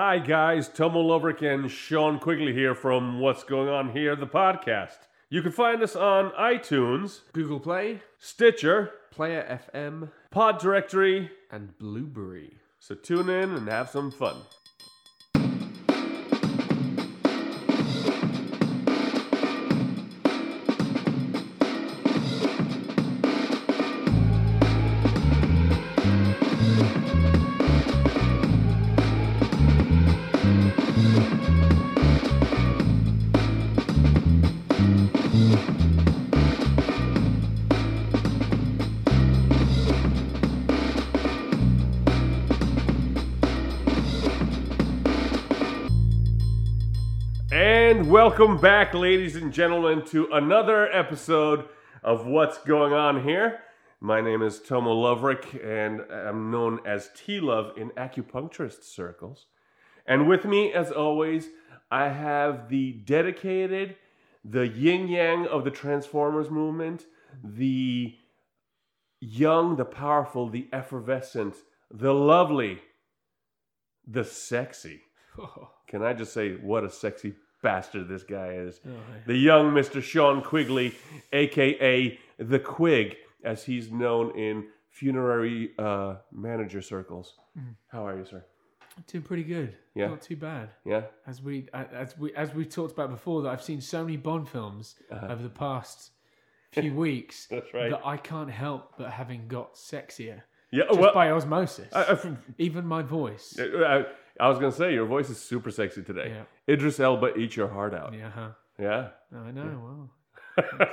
Hi, guys. Tomo Loverick and Sean Quigley here from What's Going On Here, the podcast. You can find us on iTunes, Google Play, Stitcher, Player FM, Pod Directory. and Blubrry. So tune in and have some fun. Welcome back, ladies and gentlemen, to another episode of What's Going On Here. My name is Tomo Loverick, and I'm known as T Love in acupuncturist circles. And with me, as always, I have the dedicated, the yin yang of the Transformers movement, the young, the powerful, the effervescent, the lovely, the sexy. Can I just say what a sexy bastard this guy is? The young Mr. Sean Quigley, aka the Quig, as he's known in funerary uh, manager circles. How are you, sir? Doing pretty good. Yeah. Not too bad. Yeah. As we as we as we talked about before, that I've seen so many Bond films over the past few weeks Uh-huh. That's right. that I can't help but having got sexier Yeah. just well, by osmosis. I, I- Even my voice. I, I was gonna say your voice is super sexy today. Yeah. Idris Elba, eat your heart out. Yeah. Huh. Yeah. I know. Well,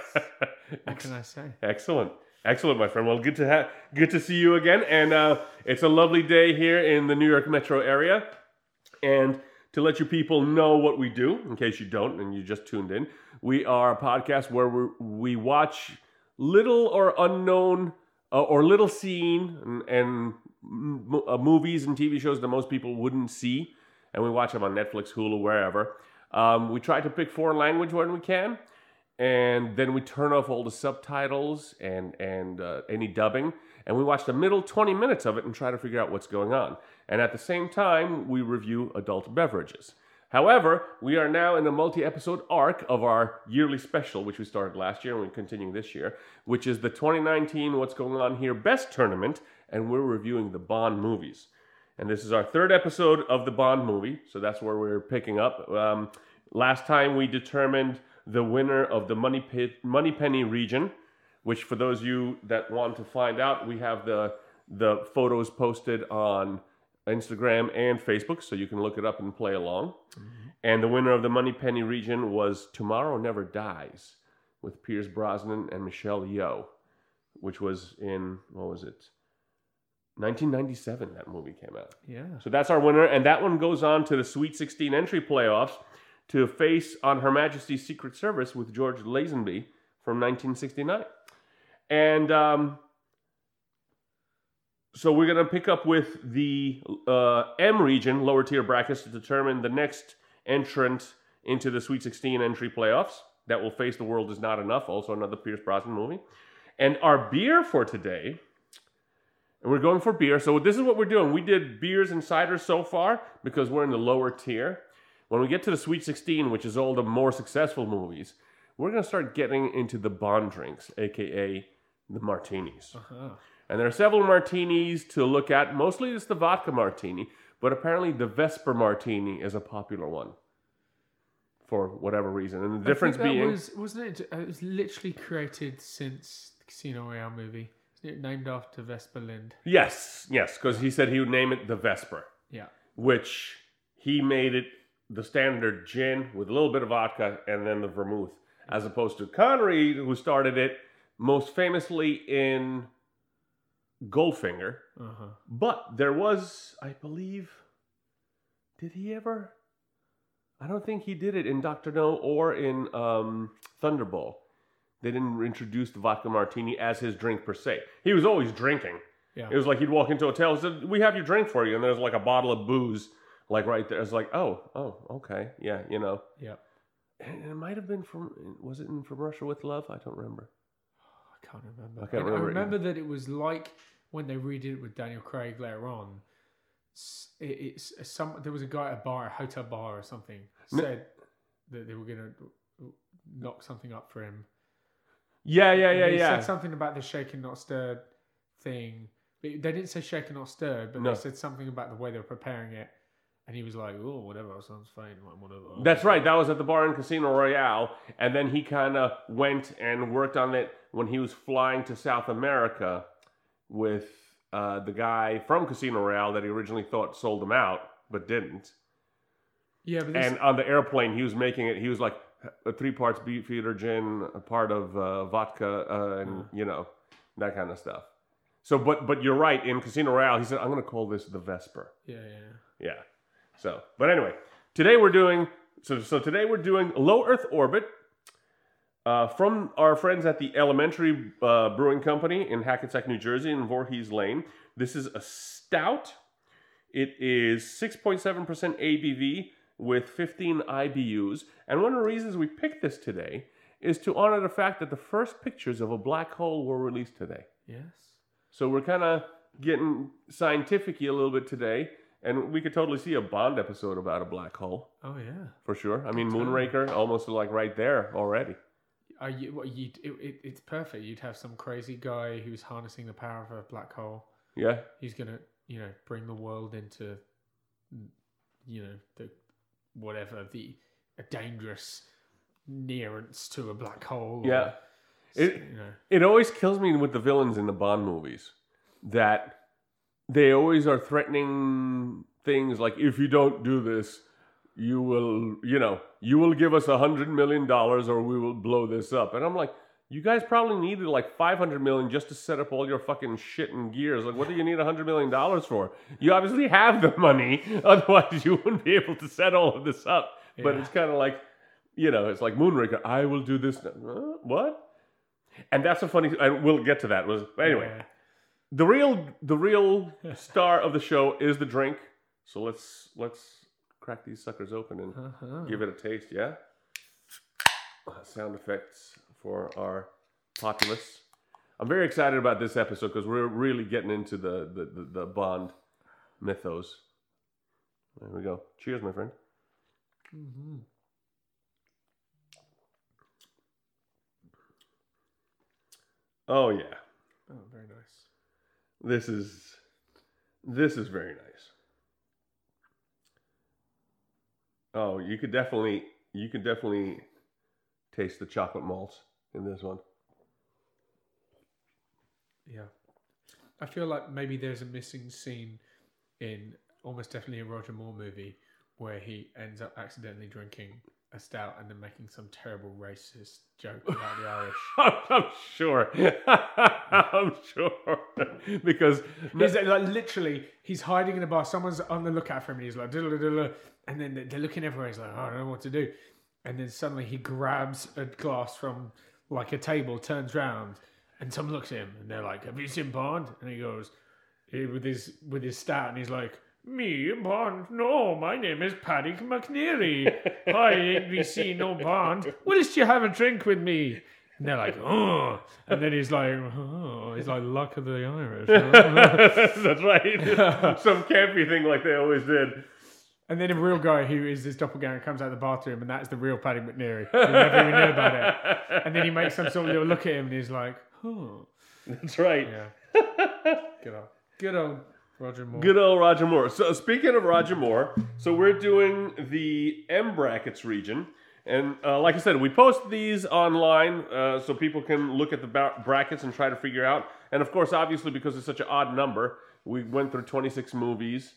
what can I say? Excellent. Excellent, my friend. Well, good to have, good to see you again, and uh, it's a lovely day here in the New York metro area. And to let you people know what we do, in case you don't and you just tuned in, we are a podcast where we we watch little or unknown uh, or little seen and, and uh, movies and TV shows that most people wouldn't see, and we watch them on Netflix, Hulu, wherever. Um, we try to pick foreign language when we can and then we turn off all the subtitles and and uh, any dubbing and we watch the middle 20 minutes of it and try to figure out what's going on and at the same time we review adult beverages however we are now in the multi-episode arc of our yearly special which we started last year and we're continuing this year which is the 2019 what's going on here best tournament and we're reviewing the bond movies and this is our third episode of the Bond movie, so that's where we're picking up. Um, last time we determined the winner of the Money Moneypenny region, which for those of you that want to find out, we have the the photos posted on Instagram and Facebook, so you can look it up and play along. And the winner of the Moneypenny region was Tomorrow Never Dies, with Pierce Brosnan and Michelle Yeoh, which was in what was it? 1997 that movie came out. Yeah. So that's our winner, and that one goes on to the Sweet 16 entry playoffs to face on Her Majesty's Secret Service with George Lazenby from 1969. And um, so we're going to pick up with the uh, M region, lower tier brackets, to determine the next entrant into the Sweet 16 entry playoffs. That will face The World Is Not Enough, also another Pierce Brosnan movie. And our beer for today and we're going for beer. So this is what we're doing. We did beers and ciders so far because we're in the lower tier. When we get to the Sweet 16, which is all the more successful movies, we're going to start getting into the bond drinks, aka the martinis. Uh-huh. And there are several martinis to look at. Mostly it's the vodka martini, but apparently the Vesper martini is a popular one for whatever reason. And the difference I that being was wasn't it? Uh, it was literally created since the Casino Royale movie. Isn't it named after Vesper Lynd? yes, yes, because he said he would name it the Vesper. Yeah. which he made it the standard gin with a little bit of vodka and then the vermouth, as opposed to Connery, who started it most famously in Goldfinger. Uh huh. But there was, I believe, did he ever? I don't think he did it in Doctor No or in um, Thunderball. They didn't introduce the vodka martini as his drink per se. He was always drinking. Yeah. It was like he'd walk into a hotel and said, "We have your drink for you," and there's like a bottle of booze, like right there. It's like, oh, oh, okay, yeah, you know. Yeah. And it might have been from, was it in From Russia with Love? I don't remember. I can't remember. I can't remember I remember that it was like when they redid it with Daniel Craig later on. it, it's uh, some. There was a guy at a bar, a hotel bar or something, No. said that they were gonna uh, knock something up for him. Yeah, yeah, yeah, They yeah. said something about the shaken not stirred thing. They didn't say shaken not stirred, but No. they said something about the way they were preparing it. And he was like, "Oh, whatever, sounds fine, like, whatever." That's right. That was at the bar in Casino Royale, and then he kind of went and worked on it when he was flying to South America with uh, the guy from Casino Royale that he originally thought sold him out, but didn't. yeah, but this, And on the airplane, he was making it. He was like three parts beefeater gin, a part of uh, vodka, uh, and you know that kind of stuff. So, but but you're right. In Casino Royale, he said, "I'm going to call this the Vesper." yeah, yeah. Yeah. So, but anyway, today we're doing so. So today we're doing low Earth orbit uh, from our friends at the Alementary uh, Brewing Company in Hackensack, New Jersey, in Voorhees Lane. This is a stout. It is 6.7% ABV with 15 IBUs. And one of the reasons we picked this today is to honor the fact that the first pictures of a black hole were released today. Yes. So we're kind of getting scientific a little bit today, and we could totally see a Bond episode about a black hole Oh yeah. for sure. I mean, Totally. Moonraker almost like right there already. Are you? What you? It, it, it's perfect. You'd have some crazy guy who's harnessing the power of a black hole. Yeah, He's gonna, you know, bring the world into, you know, the whatever the a dangerous nearance to a black hole. or, yeah. It you know. it always kills me with the villains in the Bond movies that they always are threatening things like if you don't do this, you will, you know, you will give us a hundred million dollars or we will blow this up. And I'm like, you guys probably needed like five hundred million just to set up all your fucking shit and gears. Like, what do you need a hundred million dollars for? You obviously have the money, otherwise you wouldn't be able to set all of this up. But it's kind of like, you know, it's like Moonraker. I will do this. Now. Huh? What? And that's a funny. And we'll get to that. Was anyway, Yeah. The real the real star of the show is the drink. So let's let's crack these suckers open and Uh-huh. give it a taste. Yeah. Uh, Sound effects for our populace. I'm very excited about this episode because we're really getting into the, the, the, the Bond mythos. There we go. Cheers, my friend. Mhm. Oh yeah, Oh, very nice. This is this is very nice. Oh, you could definitely you could definitely taste the chocolate malts in this one. Yeah. I feel like maybe there's a missing scene in almost definitely a Roger Moore movie where he ends up accidentally drinking stout and then making some terrible racist joke about the Irish. I'm sure. I'm sure because He's like, literally, he's hiding in a bar. Someone's on the lookout for him, and he's like, and then they're- looking everywhere. He's like, oh, I don't know what to do. And then suddenly he grabs a glass from like a table, turns round, and someone looks at him, and they're like, "Have you seen Bond?" And he goes with his with his stout, and he's like. Me, Bond? No, my name is Paddy McNeary. I ain't seen no Bond. Willst you have a drink with me? And they're like, oh. And then he's like, oh. He's like, luck of the Irish. That's right. Some campy thing like they always did. And then a real guy who is this doppelganger comes out of the bathroom, and that's the real Paddy McNeary. Who never even knew about it. And then he makes some sort of little look at him, and he's like, "Oh, That's right. yeah, good old, good old Roger Moore." Good old Roger Moore. So speaking of Roger Moore, so we're doing the M brackets region, and uh, like I said, we post these online uh, so people can look at the brackets and try to figure out. And of course, obviously, because it's such an odd number, we went through 26 movies,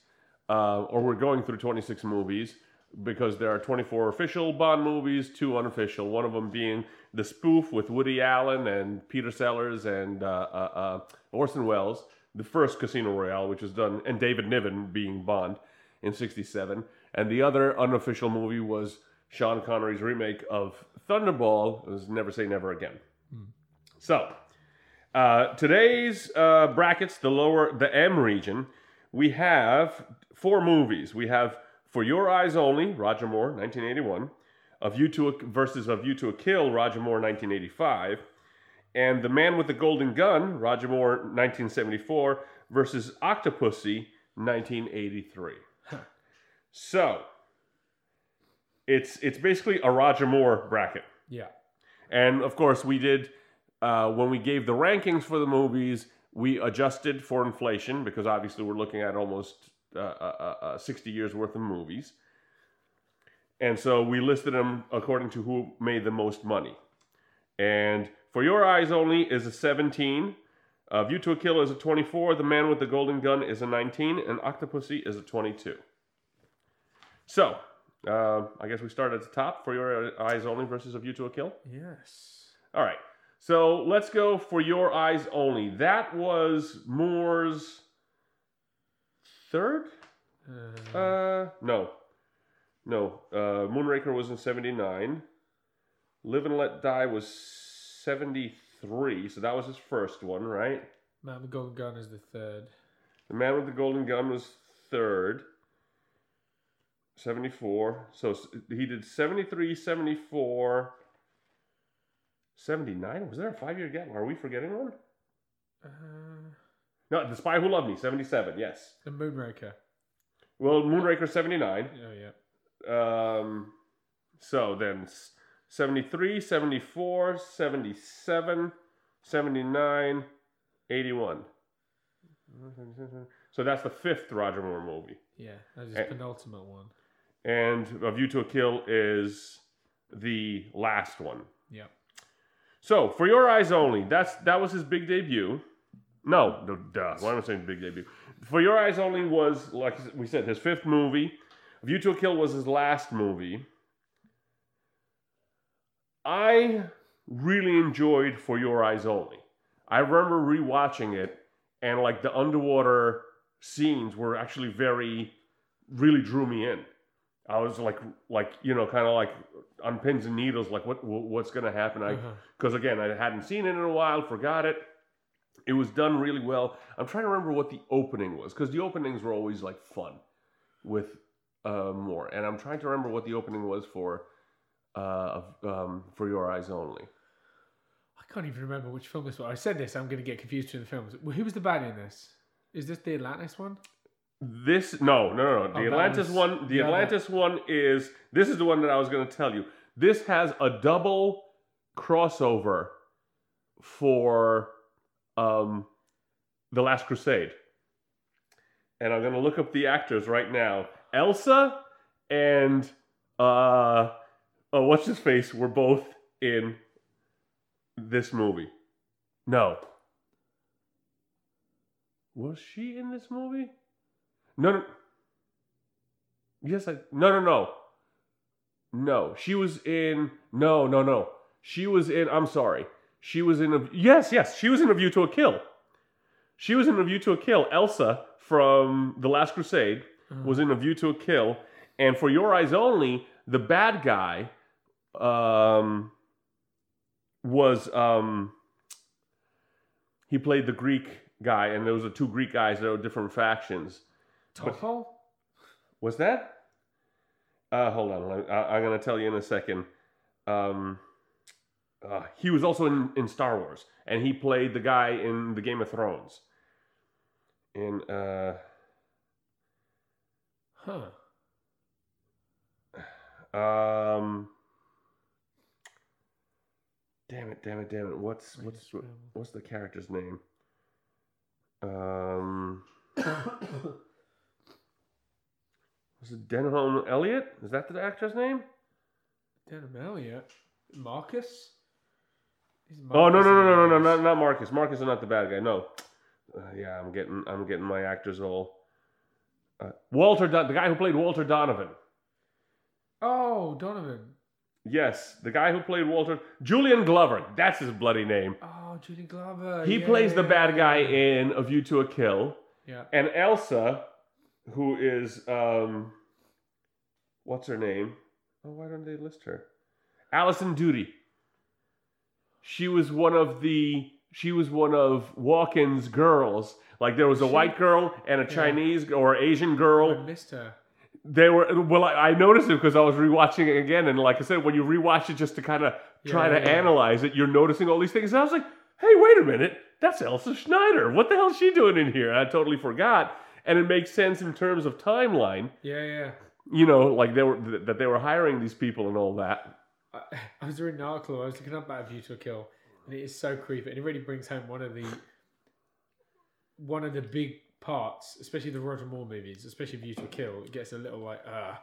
uh, or we're going through 26 movies because there are 24 official Bond movies, two unofficial. One of them being the spoof with Woody Allen and Peter Sellers and uh, uh, uh, Orson Welles, the first Casino Royale, which was done, and David Niven being Bond in '67, and the other unofficial movie was Sean Connery's remake of Thunderball. It was Never Say Never Again. So. Uh, today's uh, brackets, the lower, the M region, we have four movies. We have For Your Eyes Only, Roger Moore, 1981. A View to a, versus A View to a Kill, Roger Moore, 1985. And The Man with the Golden Gun, Roger Moore, 1974, versus Octopussy, 1983. So it's it's basically a Roger Moore bracket. Yeah. And of course, we did uh, when we gave the rankings for the movies, we adjusted for inflation because obviously we're looking at almost uh, uh, uh, uh, 60 years worth of movies. And so we listed them according to who made the most money. And For Your Eyes Only is a 17. Uh, View to a Kill is a 24. The Man with the Golden Gun is a 19. And Octopussy is a 22. So, uh, I guess we start at the top. For Your Eyes Only versus A View to a Kill. Yes. All right. So let's go for your eyes only. That was Moore's third? Uh, Uh, no. No. Uh, Moonraker was in 79. Live and Let Die was 73. So that was his first one, right? Man, with the Golden Gun is the third. The Man with the Golden Gun was third. 74. So he did 73, 74, 79. Was there a five year gap? Are we forgetting one? Uh, No, The Spy Who Loved Me, 77, yes. the Moonraker. Well, Moonraker, 79. Oh yeah. Um, so then 73, 74, 77, 79, 81. So that's the fifth Roger Moore movie. Yeah, that's his Eh. penultimate one. And A View to a Kill is the last one. Yeah. So, For Your Eyes Only, that's that was his big debut. No, no duh. Why am I saying big debut? For Your Eyes Only was, like we said, his fifth movie. A View to a Kill was his last movie. I really enjoyed For Your Eyes Only. I remember rewatching it, and like the underwater scenes were actually very, really drew me in. I was like, like you know, kind of like on pins and needles, like what what's going to happen? I Uh-huh. because again, I hadn't seen it in a while, forgot it. It was done really well. I'm trying to remember what the opening was because the openings were always like fun with uh, more, and I'm trying to remember what the opening was for uh, of, um, for Your Eyes Only. I can't even remember which film this was. I said this. I'm going to get confused between the films. Well, Who was the bad in this? Is this the Atlantis one? This no no no no. The Oh, that Atlantis was one. The the other- Atlantis one is this is the one that I was going to tell you. This has a double crossover for um, the Last Crusade, and I'm going to look up the actors right now. Elsa and uh, oh, what's his face were both in this movie. No. Was she in this movie? No, no. Yes, I. No, no, no. No, she was in. No, no, no. She was in. I'm sorry. She was in a. Yes, yes. She was in A View to a Kill. She was in A View to a Kill. Elsa from The Last Crusade mm. was in A View to a Kill. And for Your Eyes Only, the bad guy um, was. Um, he played the Greek guy, and there was the two Greek guys that were different factions. Topol? Was that? Uh, hold on. I, I'm going to tell you in a second. Um, uh, he was also in, in Star Wars, and he played the guy in the Game of Thrones. In uh, Huh. um, damn it, damn it, damn it. What's what's what's the character's name? Um, was it Denholm Elliott? Is that the actor's name? Denholm Elliott. Marcus? Is Oh no no no no no no not, not Marcus. Marcus is not the bad guy. No. Uh, yeah, I'm getting I'm getting my actors all. Uh, Walter Don- the guy who played Walter Donovan. Oh, Donovan. Yes, the guy who played Walter Julian Glover. That's his bloody name. Oh, Judy Glover. He yeah. plays the bad guy in A View to a Kill, Yeah. and Elsa, who is um, what's her name? Oh, why don't they list her? Alison Doody. She was one of the. She was one of Walken's girls. Like there was a She- white girl and a Yeah. Chinese or Asian Oh, I girl. missed her. They were well. I, I noticed it because I was rewatching it again, and like I said, when you rewatch it just to kind of try Yeah, to yeah, analyze it, you're noticing all these things. And I was like, "Hey, wait a minute, that's Elsa Schneider. What the hell is she doing in here?" I totally forgot. and it makes sense in terms of timeline. Yeah, yeah. You know, like they were that they were hiring these people and all that. I, I was reading an article. I was looking up about View to a Kill, and it is so creepy. And it really brings home one of the one of the big parts, especially the Roger Moore movies, especially View to a Kill. It gets a little like uh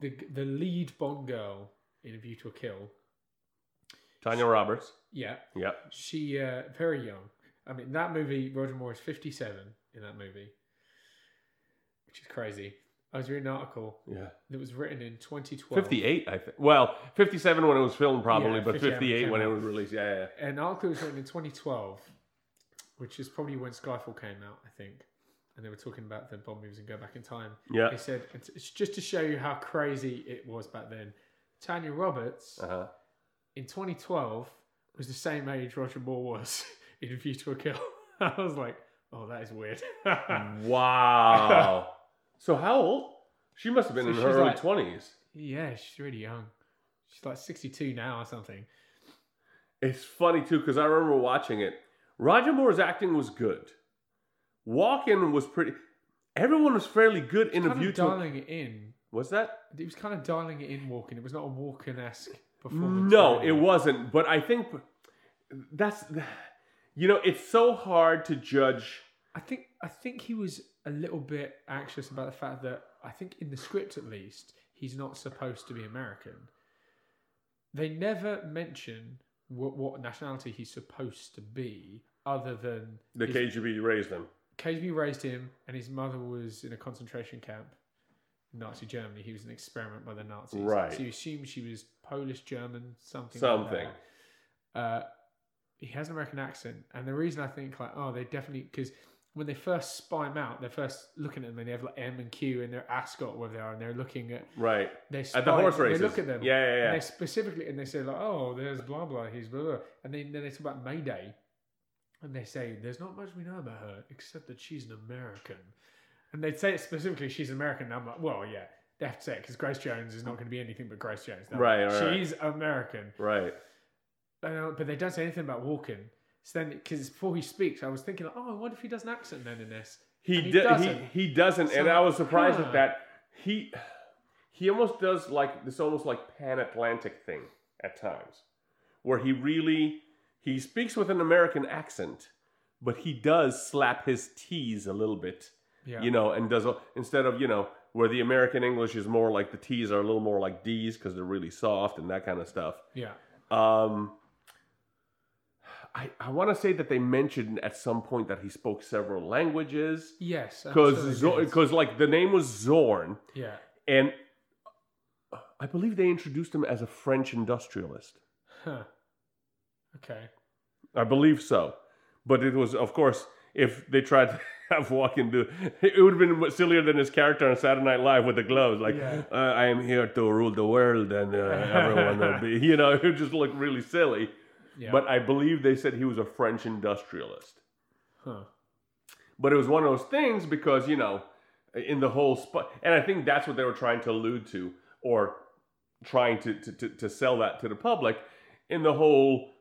the the lead Bond girl in A View to a Kill. Tanya Roberts. Yeah, Yeah. she uh very young. I mean, that movie Roger Moore is fifty seven in that movie, which is crazy. I was reading an article Yeah. that was written in 2012. 58, I think. Well, 57 when it was filmed, probably, Yeah, but 58 58 when it was released. Yeah, yeah. An article was written in 2012, which is probably when Skyfall came out, I think. And they were talking about the Bond movies and go back in time. Yeah. They said, it's just to show you how crazy it was back then. Tanya Roberts Uh huh. in 2012 was the same age Roger Moore was in View to a Kill. I was like, oh, that is weird. Wow. so how old? She must have been So in her early like- 20s. yeah, she's really young. She's like 62 now or something. It's funny too because I remember watching it. Roger Moore's acting was good. Walken was pretty. Everyone was fairly good in a Kind view of to. dialing it in. Was that? He was kind of dialing it in, walking. It was not a Walken esque performance. No, really. it wasn't. But I think that's. You know, it's so hard to judge. I think I think he was a little bit anxious about the fact that I think in the script at least he's not supposed to be American. They never mention what, what nationality he's supposed to be, other than The his- KGB raised him. KGB raised him, and his mother was in a concentration camp, in Nazi Germany. He was an experiment by the Nazis. Right. So you assume she was Polish, German, something. Something. Like that. Uh, he has an American accent, and the reason I think like, oh, they definitely because when they first spy him out, they're first looking at them, and they have like M and Q in their ascot where they are, and they're looking at Right. they At the horse races. They look at them, Yeah, yeah, yeah. and they specifically, and they say like, oh, there's blah blah, he's blah blah, and then then they talk about Mayday, and they say there's not much we know about her except that she's an American, and they'd say it specifically she's American. And I'm like, well, yeah, they have to say it because Grace Jones is not going to be anything but Grace Jones. Right, like, right, she's American, Right. uh, but they don't say anything about Walken. So then, because before he speaks, I was thinking, like, oh, wonder if he does an accent then in this. He, he di- doesn't. he he doesn't, and So, I was surprised huh. at that. He he almost does like this almost like pan Atlantic thing at times, where he really he speaks with an American accent, but he does slap his T's a little bit, Yeah, you know, and does instead of you know where the American English is more like the T's are a little more like D's because they're really soft and that kind of stuff. yeah, Um, I I want to say that they mentioned at some point that he spoke several languages yes, because sure they did. because like the name was Zorin, yeah, and I believe they introduced him as a French industrialist. huh. Okay. I believe so, but it was of course if they tried to have Walken do it would have been sillier than his character on Saturday Night Live with the gloves, like Yeah. uh, I am here to rule the world and uh, everyone will be, you know, it would just look really silly. Yeah. But I believe they said he was a French industrialist. huh. But it was one of those things because, you know, in the whole spot, and I think that's what they were trying to allude to or trying to, to, to, to sell that to the public. In the whole,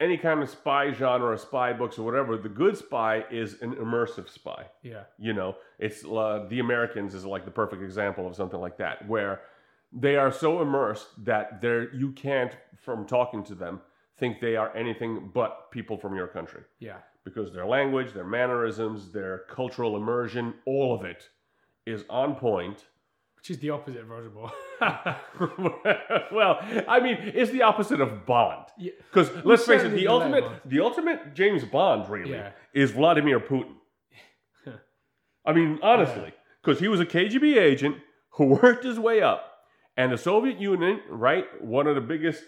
any kind of spy genre or spy books or whatever, the good spy is an immersive spy. Yeah. You know, it's uh, the Americans is like the perfect example of something like that, where they are so immersed that they're you can't, from talking to them, think they are anything but people from your country Yeah. because their language, their mannerisms, their cultural immersion, all of it is on point. Which is the opposite of Roger Moore. well, I mean, it's the opposite of Bond. yeah. Because let's face it, the ultimate, the ultimate James Bond really Yeah. is Vladimir Putin. I mean, honestly, because he was a KGB agent who worked his way up, and the Soviet Union, right, one of the biggest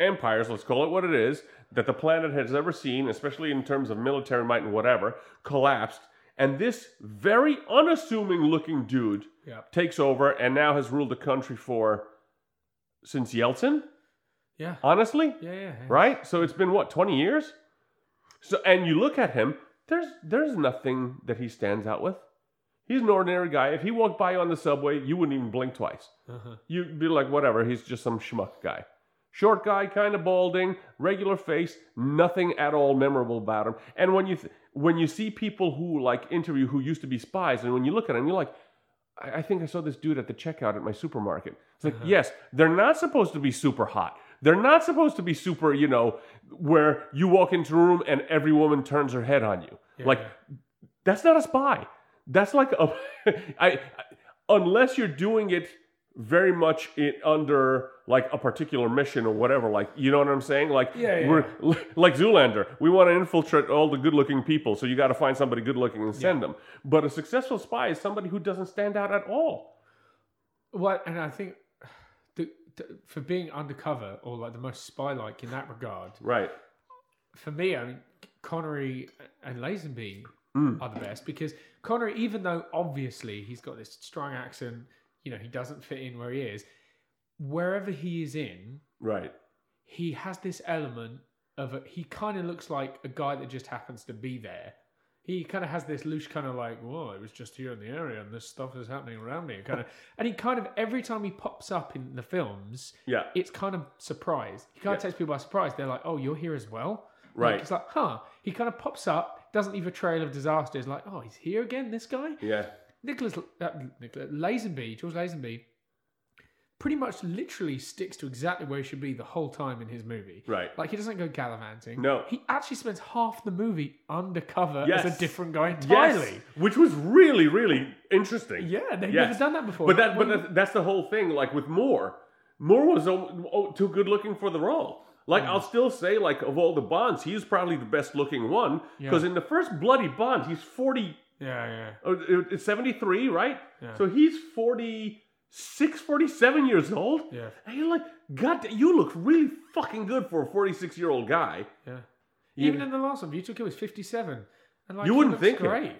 empires, let's call it what it is, that the planet has ever seen, especially in terms of military might and whatever, collapsed. And this very unassuming looking dude Yeah. takes over and now has ruled the country for since Yeltsin, Yeah. honestly Yeah. Yeah. yeah. right? So it's been what twenty years. So and you look at him, there's there's nothing that he stands out with. He's an ordinary guy. If he walked by you on the subway, you wouldn't even blink twice. Uh-huh. You'd be like, whatever. He's just some schmuck guy. Short guy, kind of balding, regular face, nothing at all memorable about him. And when you th- when you see people who like interview who used to be spies, and when you look at them, you're like, I, I think I saw this dude at the checkout at my supermarket. It's like, uh-huh. yes, they're not supposed to be super hot. They're not supposed to be super, you know, where you walk into a room and every woman turns her head on you. Like, that's not a spy. That's like a, I, I, unless you're doing it very much in, under like a particular mission or whatever. Like, you know what I'm saying? Like, Yeah, yeah. we're like Zoolander. We want to infiltrate all the good-looking people, so you got to find somebody good-looking and send them. But a successful spy is somebody who doesn't stand out at all. Well, and I think the, the, for being undercover or like the most spy-like in that regard, Right. for me, I mean, Connery and Lazenby Mm. are the best because Connery, even though obviously he's got this strong accent, you know, he doesn't fit in where he is. Wherever he is in, Right. he has this element of a, he kind of looks like a guy that just happens to be there. He kind of has this loose kind of like, whoa, it was just here in the area and this stuff is happening around me. Kind of, and he kind of every time he pops up in the films, Yeah. it's kind of surprise. He kind of Yeah. takes people by surprise. They're like, "Oh, you're here as well." Right. Like, it's like, huh? He kind of pops up, doesn't leave a trail of disaster. It's like, oh, he's here again. This guy, Yeah. Nicholas, uh, Nicholas Lazenby, George Lazenby, pretty much literally sticks to exactly where he should be the whole time in his movie. Right. Like he doesn't go gallivanting. No. he actually spends half the movie undercover as Yes. a different guy entirely. Yes. Which was really, really interesting. Yeah, they've Yes. never done that before. But that, but When- that's the whole thing. Like with Moore, Moore was too good looking for the role. Like mm. I'll still say, like of all the Bonds, he's probably the best looking one because Yeah. in the first Bloody Bond, he's forty. yeah, yeah. oh, It's seventy three, right? Yeah. So he's 46, 47 years old. Yeah. And you're like, God, you look really fucking good for a forty six year old guy. Yeah. Even in the last one, Kill was 57. And like, You wouldn't think it. great.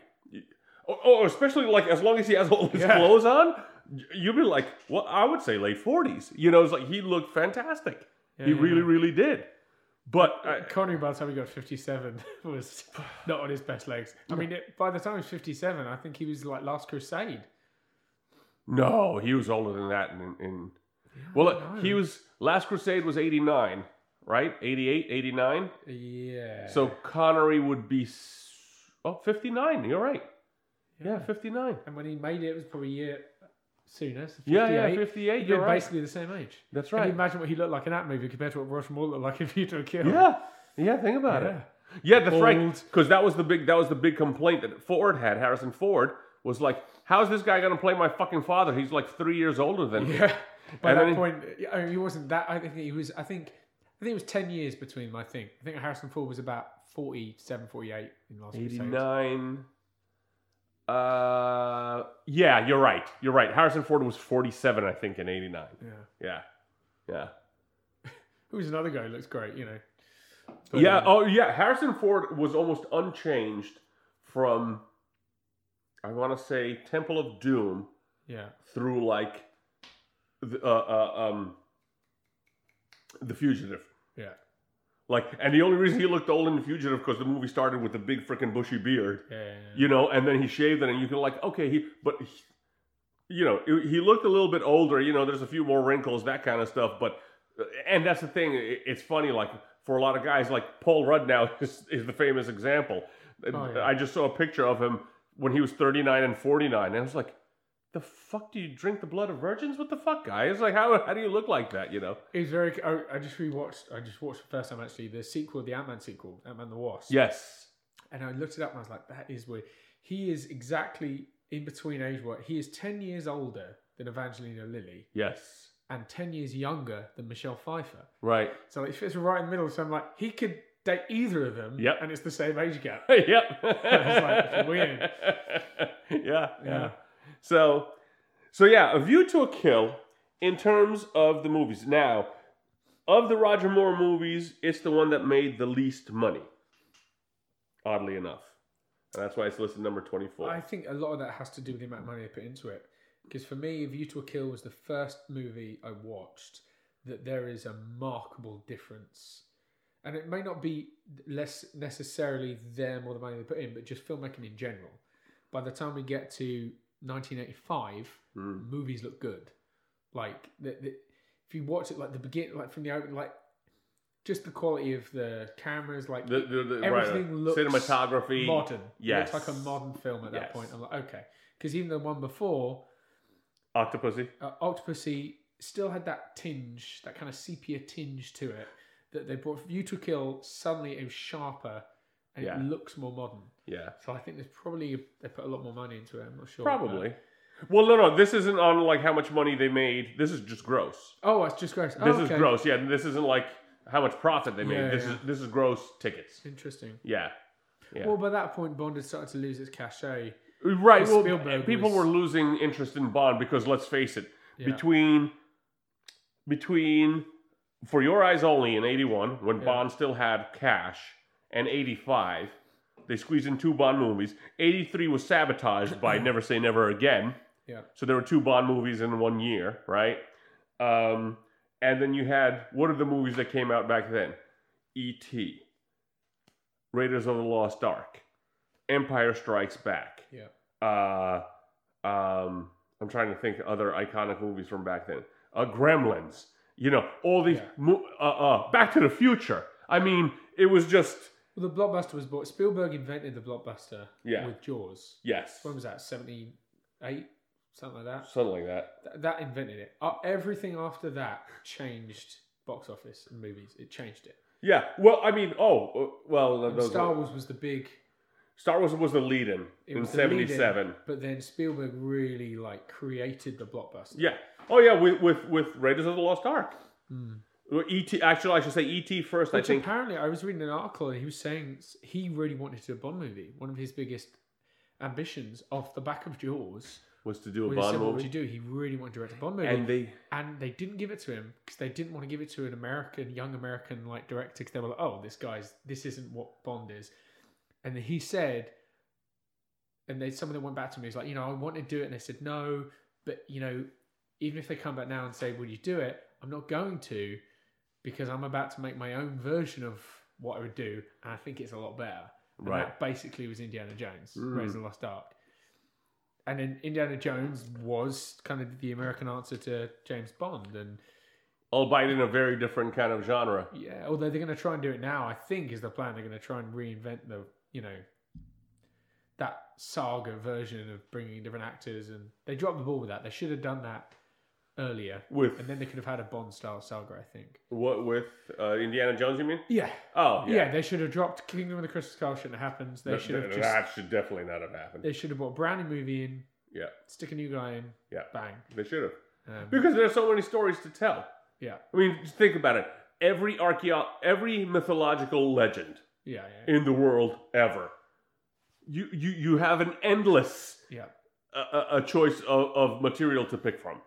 Oh, oh, especially like as long as he has all his Yeah. clothes on, you'd be like, well, I would say late forties. You know, it's like he looked fantastic. he yeah, really, yeah. really did. But uh, Connery, by the time he got 57, was not on his best legs. I mean, it, by the time he was 57, I think he was like Last Crusade. No, he was older than that. In, in well, he was Last Crusade was eighty nine, right? 88, 89. Yeah. So Connery would be oh 59. You're right. Yeah, fifty nine. and when he made it, it was probably a year sooner. So Yeah, yeah, fifty eight. You're right. basically the same age. That's Can you right. imagine what he looked like in that movie compared to what Rush Moore looked like in View to a Kill? Yeah, yeah. Think about it. Yeah. Yeah, that's right. Because that was the big that was the big complaint that Ford had. Harrison Ford was like, "How's this guy gonna play my fucking father? He's like three years older than me." Yeah. By And that then he- point, I mean, he wasn't that. I think he was. I think. I think it was ten years between them. I think. I think Harrison Ford was about 47, 48 in Last Eighty Crusade. Uh, yeah, you're right. You're right. Harrison Ford was forty seven, I think, in eighty nine. Yeah. Yeah, yeah, Who's another guy who looks great? You know. But, yeah. um, Oh, yeah. Harrison Ford was almost unchanged from, I want to say, Temple of Doom yeah. through like, the, uh, uh, um, the Fugitive. Yeah. Like, and the only reason he looked old in The Fugitive because the movie started with a big freaking bushy beard, Yeah. yeah, you know, and then he shaved it, and you can like, okay, he, but, he, you know, he he looked a little bit older. You know, there's a few more wrinkles, that kind of stuff. But, and that's the thing. It's funny, like for a lot of guys, like Paul Rudd now is, is the famous example. Oh, yeah. I just saw a picture of him when he was 39 and 49, and I was like. The fuck do you drink the blood of virgins? What the fuck, guys? Like, how how do you look like that? You know? He's very. I, I just rewatched. I just watched the first time actually the sequel, the Ant Man sequel, Ant Man the Wasp. Yes. And I looked it up and I was like, that is weird. He is exactly in between age. What he is ten years older than Evangeline Lilly Yes. and ten years younger than Michelle Pfeiffer. Right. So it fits right in the middle. So I'm like, he could date either of them. Yep. And it's the same age gap. yep. like, weird. Yeah, yeah. Yeah. So, so yeah, A View to a Kill in terms of the movies. Now, of the Roger Moore movies, it's the one that made the least money. Oddly enough, and that's why it's listed number twenty-four. I think a lot of that has to do with the amount of money they put into it. Because for me, View to a Kill was the first movie I watched that there is a markable difference. And it may not be less necessarily them or the money they put in, but just filmmaking in general. By the time we get to 1985, Mm. movies look good. Like the, the, if you watch it, like the begin, like from the open, like just the quality of the cameras, like The, the, the, Everything right, looks cinematography. modern. Yes. it's like a modern film at that Yes. point. I'm like, okay, because even the one before, Octopussy. uh, Octopussy still had that tinge, that kind of sepia tinge to it that they brought. View to Kill suddenly it was sharper and Yeah. it looks more modern. Yeah. So I think there's probably they put a lot more money into it. I'm not sure. Probably. Well, no, no. This isn't on like how much money they made. This is just gross. Oh, it's just gross. This oh, is gross. Yeah, this isn't like how much profit they made. Yeah, this yeah. is this is gross tickets. Interesting. Yeah. Yeah. Well, by that point, Bond had started to lose its cachet. right. Well, Spielberg people was- were losing interest in Bond because let's face it, Yeah. between between For Your Eyes Only in 81 when Yeah. Bond still had cash and 85 they squeezed in two Bond movies. 83 was sabotaged by Never Say Never Again. Yeah. So there were two Bond movies in one year, right? Um, and then you had what are the movies that came out back then? E.T., Raiders of the Lost Ark, Empire Strikes Back. Yeah. Uh, um, I'm trying to think of other iconic movies from back then. Uh, Gremlins. You know, all these. Yeah. Uh, uh, Back to the Future. I mean, it was just Well, the blockbuster was bought. Spielberg invented the blockbuster Yeah. with Jaws. yes, When was that? 78? Something like that. something like that. Th- that invented it. Uh, everything after that changed box office and movies. It changed it. Yeah. Well, I mean, oh, uh, well, Star Wars was the big, Star Wars was the lead-in It in lead-in. '77. but then Spielberg really like created the blockbuster. Yeah. Oh yeah, with with with Raiders of the Lost Ark. Hmm. E.T. Actually, I should say E.T. first. Which I think. apparently, I was reading an article and he was saying he really wanted to do a Bond movie. One of his biggest ambitions off the back of Jaws was to do a Bond said, "What would movie, you do?" He really wanted to direct a Bond movie, and they and they didn't give it to him because they didn't want to give it to an American, young American like director because they were like, "Oh, this guy's this isn't what Bond is," and he said, and they some of them went back to me. He's like, "You know, I want to do it," and they said, "No, but you know, even if they come back now and say, "Will you do it?" I'm not going to because I'm about to make my own version of what I would do, and I think it's a lot better. And Right. that basically was Indiana Jones, Mm. Raiders of the Lost Ark. And then Indiana Jones was kind of the American answer to James Bond. And albeit in a very different kind of genre. yeah, although they're going to try and do it now, I think is the plan. They're going to try and reinvent the, you know, that saga version of bringing in different actors. And they dropped the ball with that. They should have done that earlier. With And then they could have had a Bond style saga, I think. what? With uh, Indiana Jones, you mean? Yeah. Oh, Yeah, yeah. they should have dropped Kingdom of the Crystal Skull. Shouldn't have happened. They Th- should have th- just. that should definitely not have happened. They should have brought a brand new movie in, Yeah, stick a new guy in, yeah, bang. they should have Um, because there's so many stories to tell. yeah, I mean, just think about it. Every archeo- every mythological legend yeah, yeah, in the world ever, you you you have an endless yeah. a- a choice of, of material to pick from.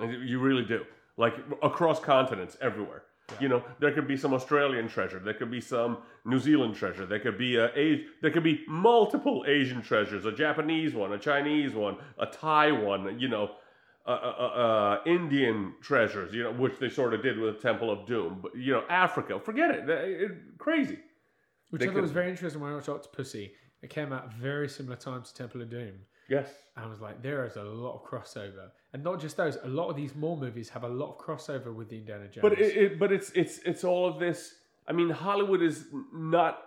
You- really do. Like across continents, everywhere. You know, there could be some Australian treasure. There could be some New Zealand treasure. There could be a, a there could be multiple Asian treasures. A Japanese one, a Chinese one, a Thai one. You know, uh, uh, uh, Indian treasures. You know, which they sort of did with Temple of Doom. But you know, Africa, forget it. It- it- crazy. Which They I thought was very interesting when I watched Octopussy. It came out very similar times to Temple of Doom. Yes. I was like, there is a lot of crossover, and not just those. A lot of these more movies have a lot of crossover with the Indiana Jones. But it, it, but it's it's it's all of this. I mean, Hollywood is not.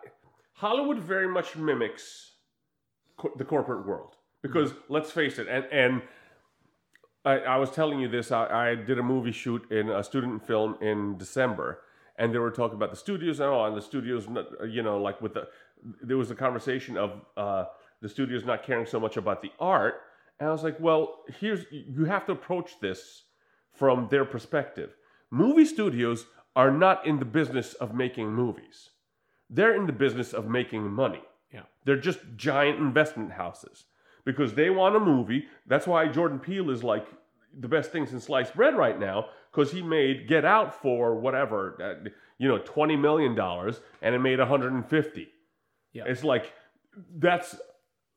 Hollywood very much mimics co- the corporate world because let's face it, and and I, I was telling you this. I, I did a movie shoot in a student film in December, and they were talking about the studios and all, and the studios, you know, like with the there was a conversation of uh, the studios not caring so much about the art, and I was like, well, here's you have to approach this from their perspective. Movie studios are not in the business of making movies. They're in the business of making money. Yeah. They're just giant investment houses because they want a movie. That's why Jordan Peele is like the best thing since sliced bread right now because he made Get Out for whatever, uh, you know, twenty million dollars, and it made one hundred and fifty. Yeah. It's like that's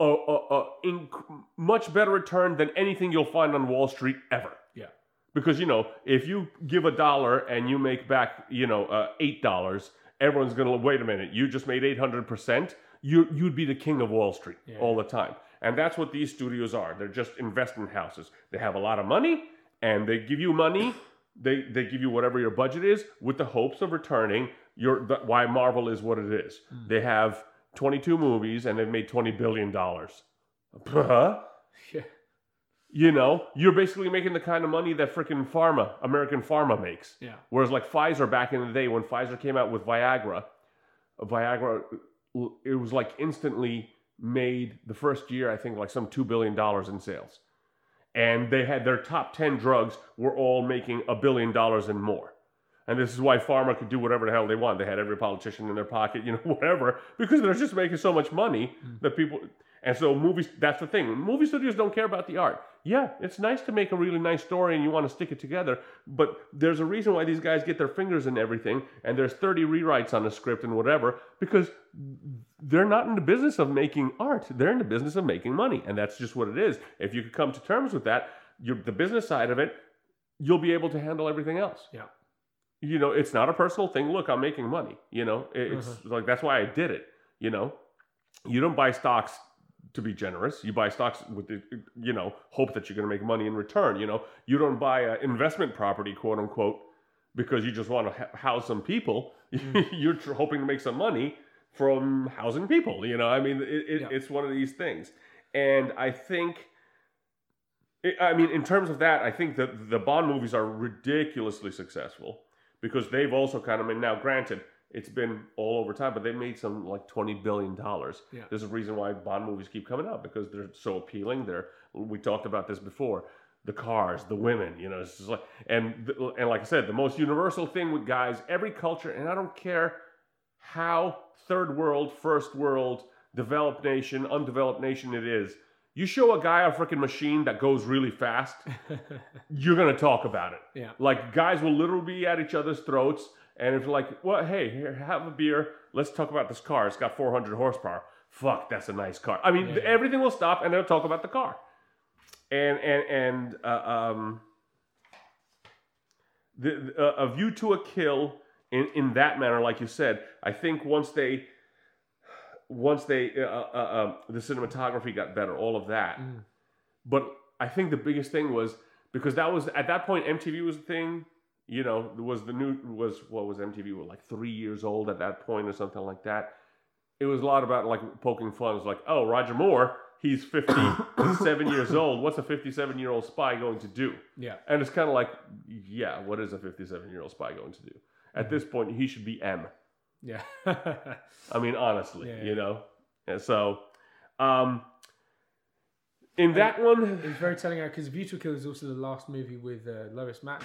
a, a, a inc- much better return than anything you'll find on Wall Street ever. Yeah, because you know if you give a dollar and you make back you know uh, eight dollars everyone's gonna wait a minute you just made 800% you, you'd be the king of wall street Yeah. all the time. And that's what these studios are. They're just investment houses. They have a lot of money and they give you money. They they give you whatever your budget is with the hopes of returning your the, why Marvel is what it is. They have 22 movies and they've made 20 billion dollars. Huh? Yeah. You know, you're basically making the kind of money that freaking pharma, American pharma makes. Yeah. Whereas like Pfizer back in the day when Pfizer came out with Viagra, Viagra it was like instantly made the first year I think like some 2 billion dollars in sales. And they had their top 10 drugs were all making a billion dollars and more. And this is why pharma could do whatever the hell they want. They had every politician in their pocket, you know, whatever, because they're just making so much money hmm. that people. And so movies, that's the thing. Movie studios don't care about the art. Yeah, it's nice to make a really nice story and you want to stick it together, but there's a reason why these guys get their fingers in everything and there's 30 rewrites on the script and whatever, because they're not in the business of making art. They're in the business of making money. And that's just what it is. If you could come to terms with that, you're, the business side of it, you'll be able to handle everything else Yeah. You know it's not a personal thing. Look i'm making money you know? It- it's mm-hmm. like that's why i did it you know? You don't buy stocks to be generous. You buy stocks with the you know hope that you're going to make money in return you know? You don't buy an investment property quote unquote because you just want to ha- house some people. Mm. You're tr- hoping to make some money from housing people you know? I mean it, it, Yeah. it's one of these things. And i think I- I mean, in terms of that, I think that the Bond movies are ridiculously successful because they've also kind of made. Now, granted, it's been all over time, but they made some like twenty billion dollars. Yeah. There's a reason why Bond movies keep coming out because they're so appealing. They're we talked about this before. The cars, the women, you know, it's just like and and like I said, the most universal thing with guys, every culture, and I don't care how third world, first world, developed nation, undeveloped nation it is. You show a guy a freaking machine that goes really fast, you're gonna talk about it. Yeah. Like guys will literally be at each other's throats, and if like, well, hey, here, have a beer. Let's talk about this car. It's got 400 horsepower. Fuck, that's a nice car. I mean, Yeah. everything will stop, and they'll talk about the car. And and and uh, um, the, the uh, a view to a kill in in that manner, like you said. I think once they once they uh, uh, uh, the cinematography got better, all of that. Mm. But I think the biggest thing was because that was at that point MTV was the thing. You know, was the new was what was MTV was like three years old at that point or something like that. It was a lot about like poking fun. It was like, oh, Roger Moore, he's fifty seven years old. What's a fifty seven year old spy going to do? Yeah. And it's kind of like, yeah, what is a fifty seven year old spy going to do? At this point, he should be M. Yeah. I mean, honestly, Yeah, you know. And so, um, in that one, It's very telling out because a Kill is also the last movie with uh, Lois Max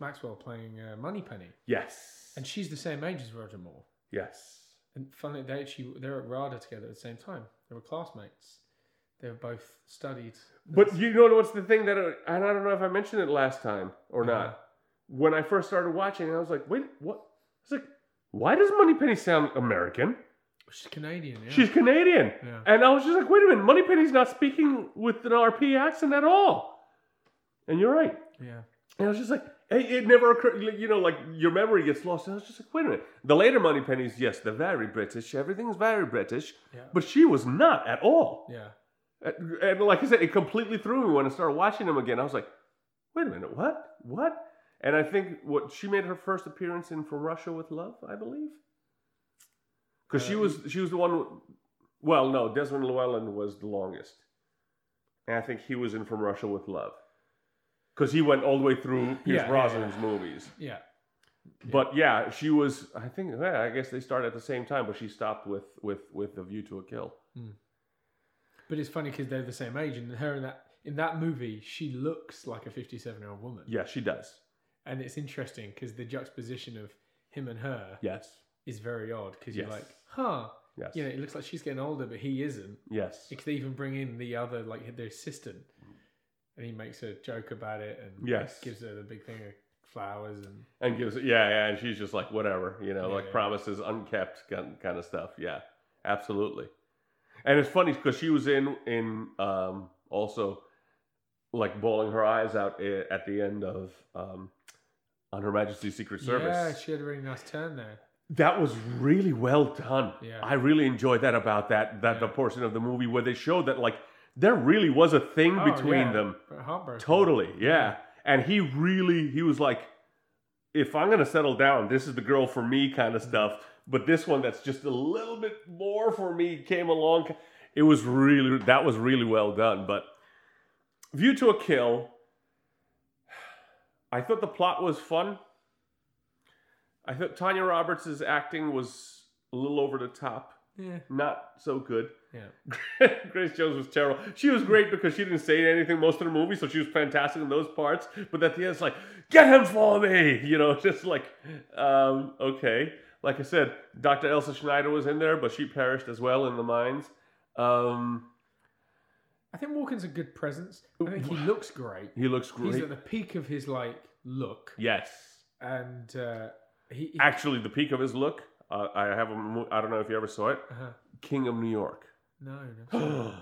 Maxwell playing uh, Moneypenny, yes, and she's the same age as Roger Moore. yes, And funnily, they actually they're at RADA together at the same time. They were classmates. They were both studied. but you know what's the thing that, uh, and I don't know if I mentioned it last time or Uh-huh. not. When I first started watching, I was like, wait, what? I was like, why does Moneypenny sound American? she's Canadian. Yeah. She's Canadian. Yeah. And I was just like, wait a minute, Moneypenny's not speaking with an RP accent at all. And you're right. yeah. And I was just like, it, it never occurred, you know, like your memory gets lost. And I was just like, wait a minute. The later Moneypennies, yes, they're very British. Everything's very British. Yeah. But she was not at all. Yeah. And, and like I said, it completely threw me when I started watching them again. I was like, wait a minute, what? What? And I think what she made her first appearance in From Russia with Love, I believe. Because she Uh, was she was the one. Well, no, Desmond Llewellyn was the longest, and I think he was in From Russia with Love. Because he went all the way through Pierce Yeah, yeah, Brosnan's movies. Yeah. But yeah, she was. I think. Yeah, I guess they started at the same time, but she stopped with with with the View to a Kill. But it's funny because they're the same age, and her in that in that movie, she looks like a fifty-seven-year-old woman. Yeah, she does. And it's interesting because the juxtaposition of him and her Yes. is very odd because you're Yes. like, huh, Yes. you know, it looks like she's getting older, but he isn't. Yes. It could even bring in the other, like the assistant, and he makes a joke about it and Yes. gives her the big thing of flowers and And gives yeah, yeah, and she's just like whatever, you know, Yeah, like yeah. promises unkept kind kind of stuff. Yeah, absolutely. And it's funny because she was in in um, also like bawling her eyes out i- at the end of um, on Her Majesty's Secret Service. yeah, she had a really nice turn there. That was really well done. Yeah. I really enjoyed that about that that the portion of the movie where they showed that like there really was a thing Oh, between yeah, them. Totally, yeah. And he really he was like if I'm gonna settle down, this is the girl for me kind of Mm-hmm. stuff. But this one that's just a little bit more for me came along. It was really that was really well done. But View to a Kill, I thought the plot was fun. I thought Tanya Roberts' acting was a little over the top, Yeah. not so good. Yeah. Grace Jones was terrible. She was great because she didn't say anything most of the movie, so she was fantastic in those parts. But at the end, it's like, get him for me, you know, just like, um, okay. Like I said, Dr. Elsa Schneider was in there, but she perished as well in the mines. Um, I think Walken's a good presence. I think he looks great. he looks great. He's at the peak of his like look, yes, and uh, he. he actually, the peak of his look. Uh, I have a. I don't know if you ever saw it. uh-huh. King of New York. No, no.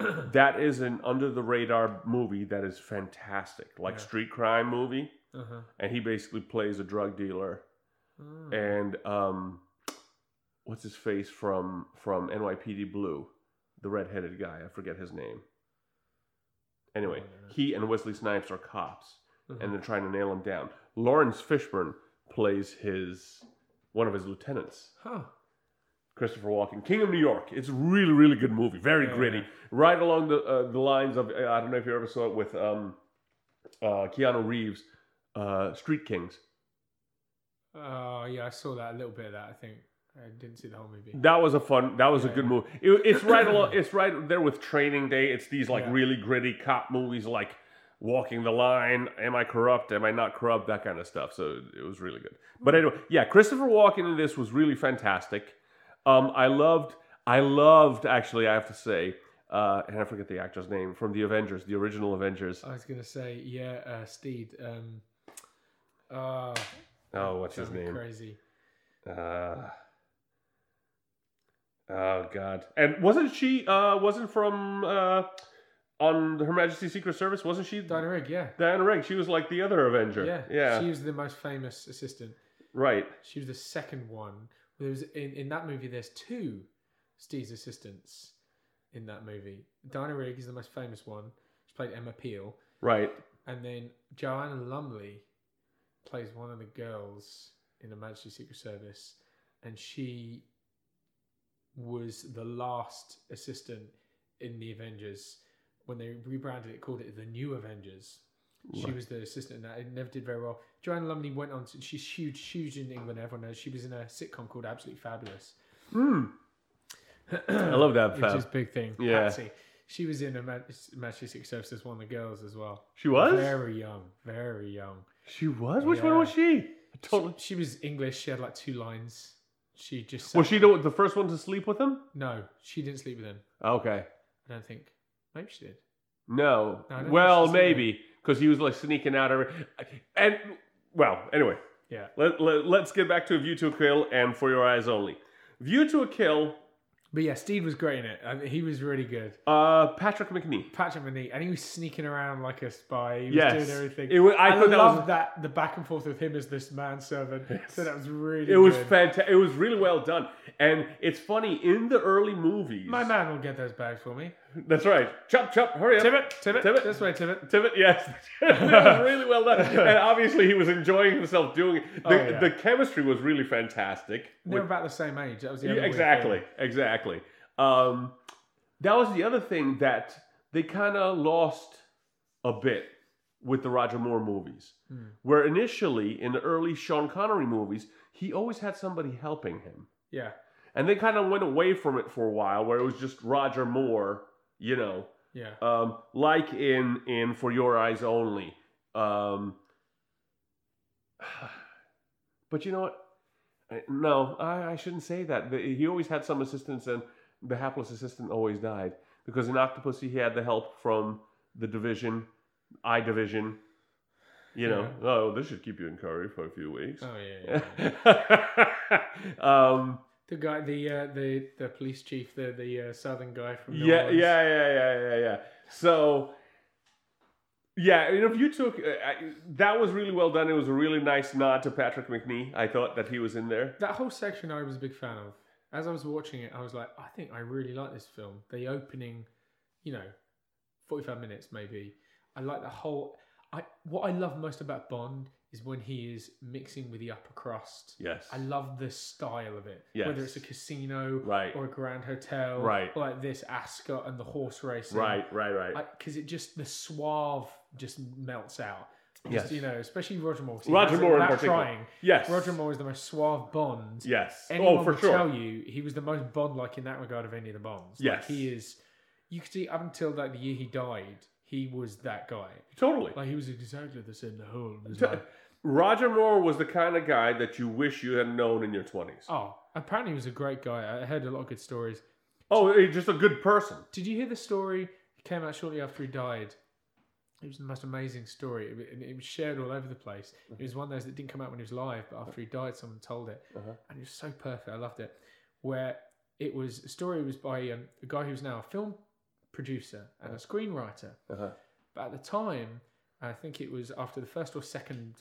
that is an under the radar movie that is fantastic, like Yeah. street crime movie. uh-huh. and he basically plays a drug dealer Oh. and um what's his face from from NYPD Blue the redheaded guy. I forget his name. Anyway Oh, he and Wesley Snipes are cops Uh-huh. and they're trying to nail him down. Laurence Fishburne plays his one of his lieutenants. Huh. Christopher Walken King of New York. It's a really really good movie. Very Yeah, gritty. yeah. right along the uh, the lines of I don't know if you ever saw it with um uh Keanu Reeves uh Street Kings. Oh yeah, I saw that a little bit of that. I think I didn't see the whole movie. That was a fun. That was a good yeah. movie. It, it's right along. It's right there with Training Day. It's these like Yeah. really gritty cop movies, like Walking the Line. Am I corrupt? Am I not corrupt? That kind of stuff. So it was really good. But anyway, yeah, Christopher Walken in this was really fantastic. Um, I loved. I loved actually. I have to say, uh, and I forget the actor's name from the Avengers, the original Avengers. I was gonna say yeah, uh, Steed. Um, uh, Oh, what's his name? Crazy. Uh, oh God! And wasn't she? Uh, wasn't from uh, on Her Majesty's Secret Service? Wasn't she Diana Rigg, yeah, Diana Rigg? She was like the other Avenger. yeah, yeah, She was the most famous assistant. right. She was the second one. There was in, in that movie. There's two Steed's assistants in that movie. Diana Rigg is the most famous one. She played Emma Peel, Right. and then Joanna Lumley plays one of the girls in the Majesty Secret Service, and she was the last assistant in the Avengers when they rebranded it, called it the New Avengers. She was the assistant in that. It never did very well. Joanna Lumley went on to, she's huge, huge in England, everyone knows. She was in a sitcom called Absolutely Fabulous. Mm. I love that Which is a big thing. Yeah. Patsy. She was in a Ma- Majesty Secret Service as one of the girls as well. She was. Very young, very young. She was. Which one was she? I Totally. She, she was English. She had like two lines. She just sat- Was she the, the first one to sleep with him? No, she didn't sleep with him. Okay. I don't think. Maybe she did. No. No, I don't think well, she's maybe because he was like sneaking out every. And well, anyway. Yeah. Let, let, let's get back to View to a Kill and For Your Eyes Only. View to a Kill, But yeah, Steed was great in it. I mean, he was really good. uh, Patrick Macnee. Patrick Manee, and he was sneaking around like a spy. He was Yes. doing everything. It wa- I I, thought that loved was- that the back and forth with him as this manservant. So that was really. It was good. fantastic. It was really well done. And it's funny, in the early movies. My man will get those bags for me. That's right. Chop, chop, hurry up. Tibbett, Tibbett, Tibbett. this way, Tibbett. Tibbett, yes. it was really well done. And obviously, he was enjoying himself doing it. The, Oh, yeah. the chemistry was really fantastic. They're with- about the same age. That was the Yeah, exactly, exactly. Um, that was the other thing that they kind of lost a bit with the Roger Moore movies, Hmm. where initially in the early Sean Connery movies, he always had somebody helping him, Yeah, and they kind of went away from it for a while, where it was just Roger Moore, you know, yeah. um, like in in For Your Eyes Only. Um, but you know what? I- No, I, I shouldn't say that. The- He always had some assistance, and the hapless assistant always died because in Octopussy he had the help from the division, I division. You know, oh, this should keep you in curry for a few weeks. Oh yeah. yeah, yeah. um, the guy, the uh, the the police chief, the the uh, southern guy from. New yeah, Orleans. yeah, yeah, yeah, yeah, yeah. So, yeah, you know, if you took uh, I, that was really well done. It was a really nice nod to Patrick Macnee. I thought that he was in there. That whole section I was a big fan of. As I was watching it, I was like, I think I really like this film. The opening, you know, 45 minutes maybe. I like the whole. I what I love most about Bond is when he is mixing with the upper crust. Yes. I love the style of it. Yes. Whether it's a casino Right. or a grand hotel. Right. Or like this Ascot and the horse racing. Right, right, right. Because it just, the suave just melts out. Yes. You know, especially Roger Moore. Roger Moore in particular. trying. yes. Roger Moore is the most suave Bond. Yes. Oh, Anyone oh, for sure. tell you he was the most Bond-like in that regard of any of the Bonds. Like, Yes. he is. You could see up until like the year he died, he was that guy. Totally. Like he was exactly the same. The whole. T- like, Roger Moore was the kind of guy that you wish you had known in your 20s. oh, apparently he was a great guy. I heard a lot of good stories. Oh, he's just a good person. Did you hear the story? It came out shortly after he died. It was the most amazing story. It, was shared all over the place. It was one of those that didn't come out when he was live, but after he died, someone told it, Uh-huh. and it was so perfect. I loved it. Where it was a story was by um, a guy who's now a film producer and a screenwriter. Uh-huh. But at the time, I think it was after the first or second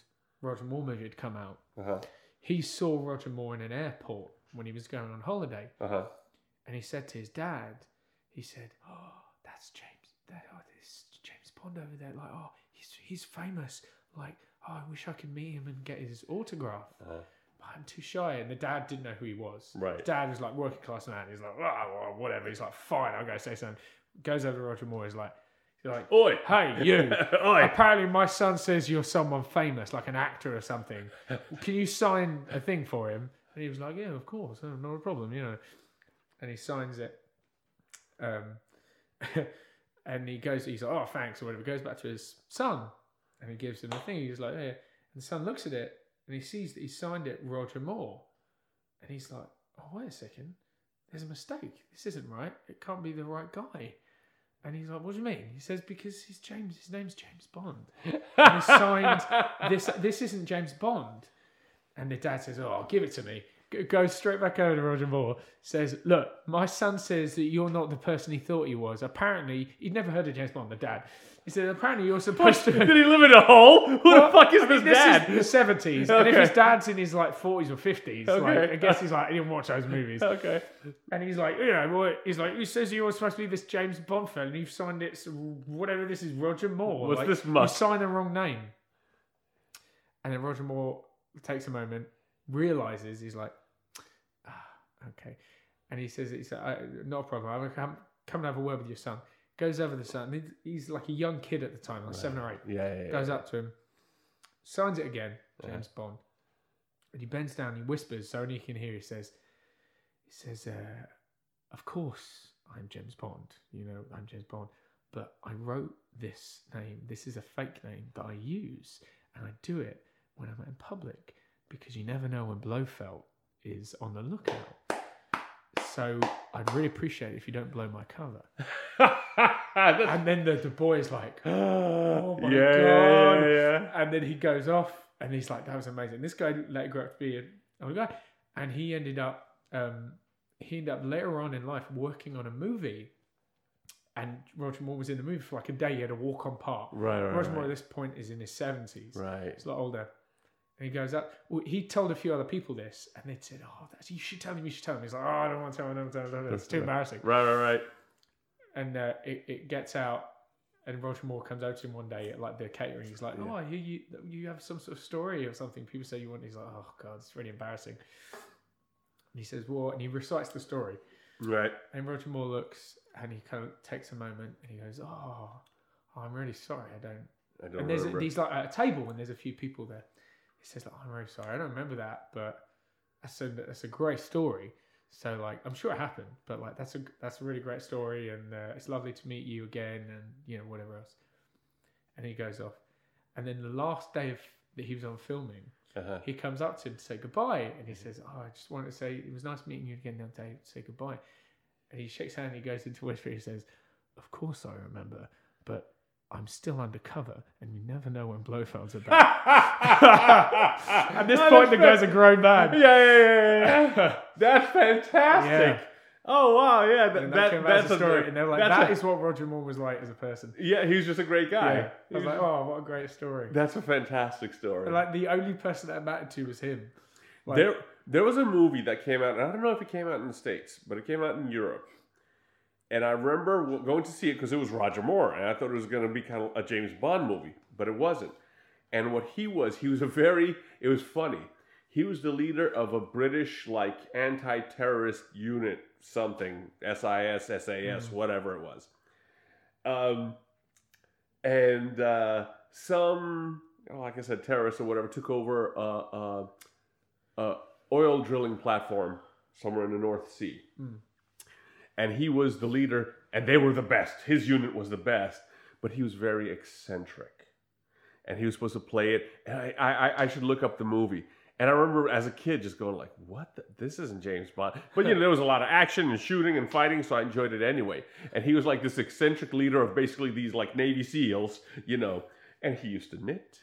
Roger Moore movie had come out. Uh-huh. He saw Roger Moore in an airport when he was going on holiday, Uh-huh. and he said to his dad, he said, "Oh, that's James. That, oh, this James Bond over there. Like, oh, he's he's famous. Like, oh, I wish I could meet him and get his autograph. Uh-huh. But I'm too shy." And the dad didn't know who he was. Right. The dad was like working class man. He's like, oh, whatever. He's like, fine, I'll go say something. Goes over to Roger Moore. He's like, he's like, Oi. hey, you. Oi. Apparently, my son says you're someone famous, like an actor or something. Can you sign a thing for him? And he was like, Yeah, of course, oh, not a problem, you know. And he signs it. Um, and he goes, he's like, Oh, thanks, or whatever. Goes back to his son and he gives him the thing. He's like, Yeah. And the son looks at it and he sees that he signed it Roger Moore. And he's like, Oh, wait a second. There's a mistake. This isn't right. It can't be the right guy. And he's like, "What do you mean?" He says, "Because he's James. His name's James Bond. And he signed this. This isn't James Bond." And the dad says, "Oh, give it to me." Goes straight back over to Roger Moore. Says, "Look, my son says that you're not the person he thought he was. Apparently, he'd never heard of James Bond. The dad. He said, apparently you're supposed to." Did he live in a hole? Who the fuck is I mean, this dad? is the seventies, and if Okay. his dad's in his like forties or fifties, like, I guess he's like he didn't watch those movies. okay. And he's like, you know, well, he's like, who says you're supposed to be this James Bond film and you've signed it, whatever this is, Roger Moore. What's like, this You muck? signed the wrong name. And then Roger Moore takes a moment, realizes, he's like, okay. And he says, he's not a problem. I'm come, come and have a word with your son. Goes over the son. He's, like a young kid at the time, like seven or eight Yeah, yeah, yeah. goes up to him, signs it again, James Bond, and he bends down, he whispers, so only he can hear. He says, "He says, uh, of course I'm James Bond. You know I'm James Bond, but I wrote this name. This is a fake name that I use, and I do it when I'm in public because you never know when Blofeld is on the lookout. So I'd really appreciate it if you don't blow my cover." And then the, the boy is like, "Oh my yeah, god!" yeah, yeah. And then he goes off, and he's like, "That was amazing." This guy let it grow up to be a guy, and he ended up, um, he ended up later on in life working on a movie. And Roger Moore was in the movie for like a day. He had a walk on part. Right, right, Roger Moore at this point is in his seventies. Right. He's a lot older. And he goes up. Well, he told a few other people this, and they said, "Oh, that's, you should tell him. You should tell him." He's like, "Oh, I don't want to tell him. I don't want to tell him. It's too embarrassing." Right, right, right. and uh, it, it gets out and Roger Moore comes over to him one day at like the catering. He's like, "Oh, I hear you you have some sort of story or something." People say you want. He's like, "Oh God, it's really embarrassing." And he says, "Well," and he recites the story. Right. And Roger Moore looks and he kind of takes a moment and he goes, "Oh, I'm really sorry. I don't." I don't And there's remember. he's like at a table and there's a few people there. He says, like, "I'm really sorry. I don't remember that, but that's a that's a great story." So like, I'm sure it happened, but like, that's a that's a really great story, and uh, it's lovely to meet you again, and you know whatever else. And he goes off, and then the last day of that he was on filming, Uh-huh. he comes up to him to say goodbye, and he says, "Oh, I just wanted to say it was nice meeting you again the other day. To say goodbye." And he shakes hand, and he goes into whisper. He says, "Of course I remember, but." I'm still undercover, and you never know when Blofeld's about. At this Oh, point, the that's guy's a grown man. fa- Yeah, yeah, yeah, yeah. That's fantastic. Yeah. Oh wow, yeah. That, And that, that came out as that's a story, and they're like, that's "That a- is what Roger Moore was like as a person." Yeah, he was just a great guy. Yeah. I was like, oh, "Oh, what a great story!" That's a fantastic story. And, like the only person that mattered to was him. Like, there, there was a movie that came out. and I don't know if it came out in the states, but it came out in Europe, And I remember going to see it because it was Roger Moore, and I thought it was going to be kind of a James Bond movie, but it wasn't. And what he was, he was a very, it was funny. He was the leader of a British like anti-terrorist unit, something SIS, SAS, whatever it was. Um, and uh, some, oh, like I said, terrorists or whatever took over a, a, a oil drilling platform somewhere in the North Sea, and he was the leader, and they were the best. His unit was the best, but he was very eccentric, and he was supposed to play it. And I, I, I should look up the movie. And I remember as a kid just going like, "What? The, this isn't James Bond." But you know, there was a lot of action and shooting and fighting, so I enjoyed it anyway. And he was like this eccentric leader of basically these like Navy SEALs, you know. And he used to knit,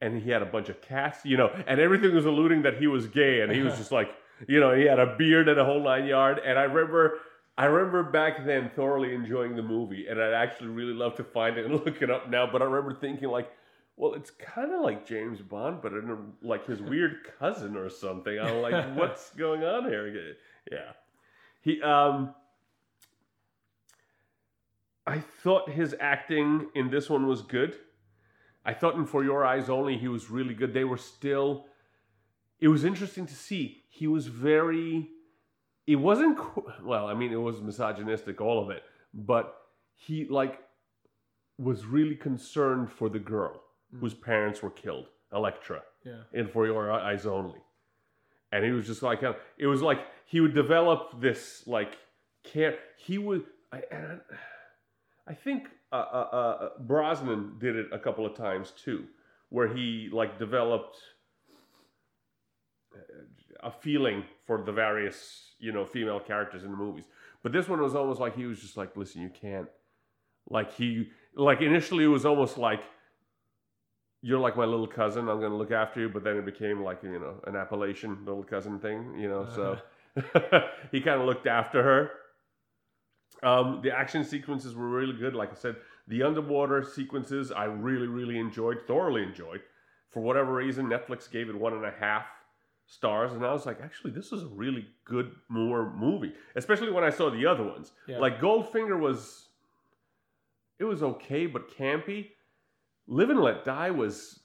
and he had a bunch of cats, you know, and everything was alluding that he was gay, and he was just like, you know, he had a beard and a whole nine yard. And I remember, I remember back then thoroughly enjoying the movie, and I'd actually really love to find it and look it up now. But I remember thinking like, well, it's kind of like James Bond, but in a, like his weird cousin or something. I'm like, what's going on here? Yeah, he um. I thought his acting in this one was good. I thought in For Your Eyes Only he was really good. They were still. It was interesting to see. He was very. It wasn't well. I mean, it was misogynistic, all of it, but he like was really concerned for the girl whose parents were killed, Electra, Yeah. in For Your Eyes Only, and he was just like uh, it was like he would develop this like care. He would. I, and I, I think uh, uh, uh, Brosnan did it a couple of times too, where he like developed a feeling for the various you know female characters in the movies. But this one was almost like he was just like, listen, you can't. Like he like initially it was almost like you're like my little cousin. I'm gonna look after you. But then it became like you know an Appalachian little cousin thing. You know, so he kind of looked after her. Um, the action sequences were really good. Like I said, the underwater sequences I really, really enjoyed, thoroughly enjoyed. For whatever reason, Netflix gave it one and a half stars, and I was like, actually, this is a really good more movie. Especially when I saw the other ones. Yeah. Like Goldfinger was, it was okay, but campy. Live and Let Die was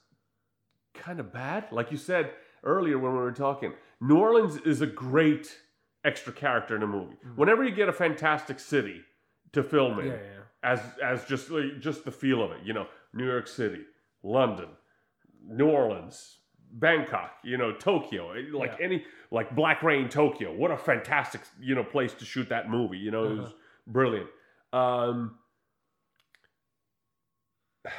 kind of bad. Like you said earlier when we were talking, New Orleans is a great extra character in a movie. Mm-hmm. Whenever you get a fantastic city to film in, Yeah, yeah. as as just like, just the feel of it, you know, New York City, London, New Orleans, Bangkok, you know, Tokyo, eh, like Yeah. any like Black Rain, Tokyo. What a fantastic you know place to shoot that movie. You know, it was Uh-huh. brilliant. Um,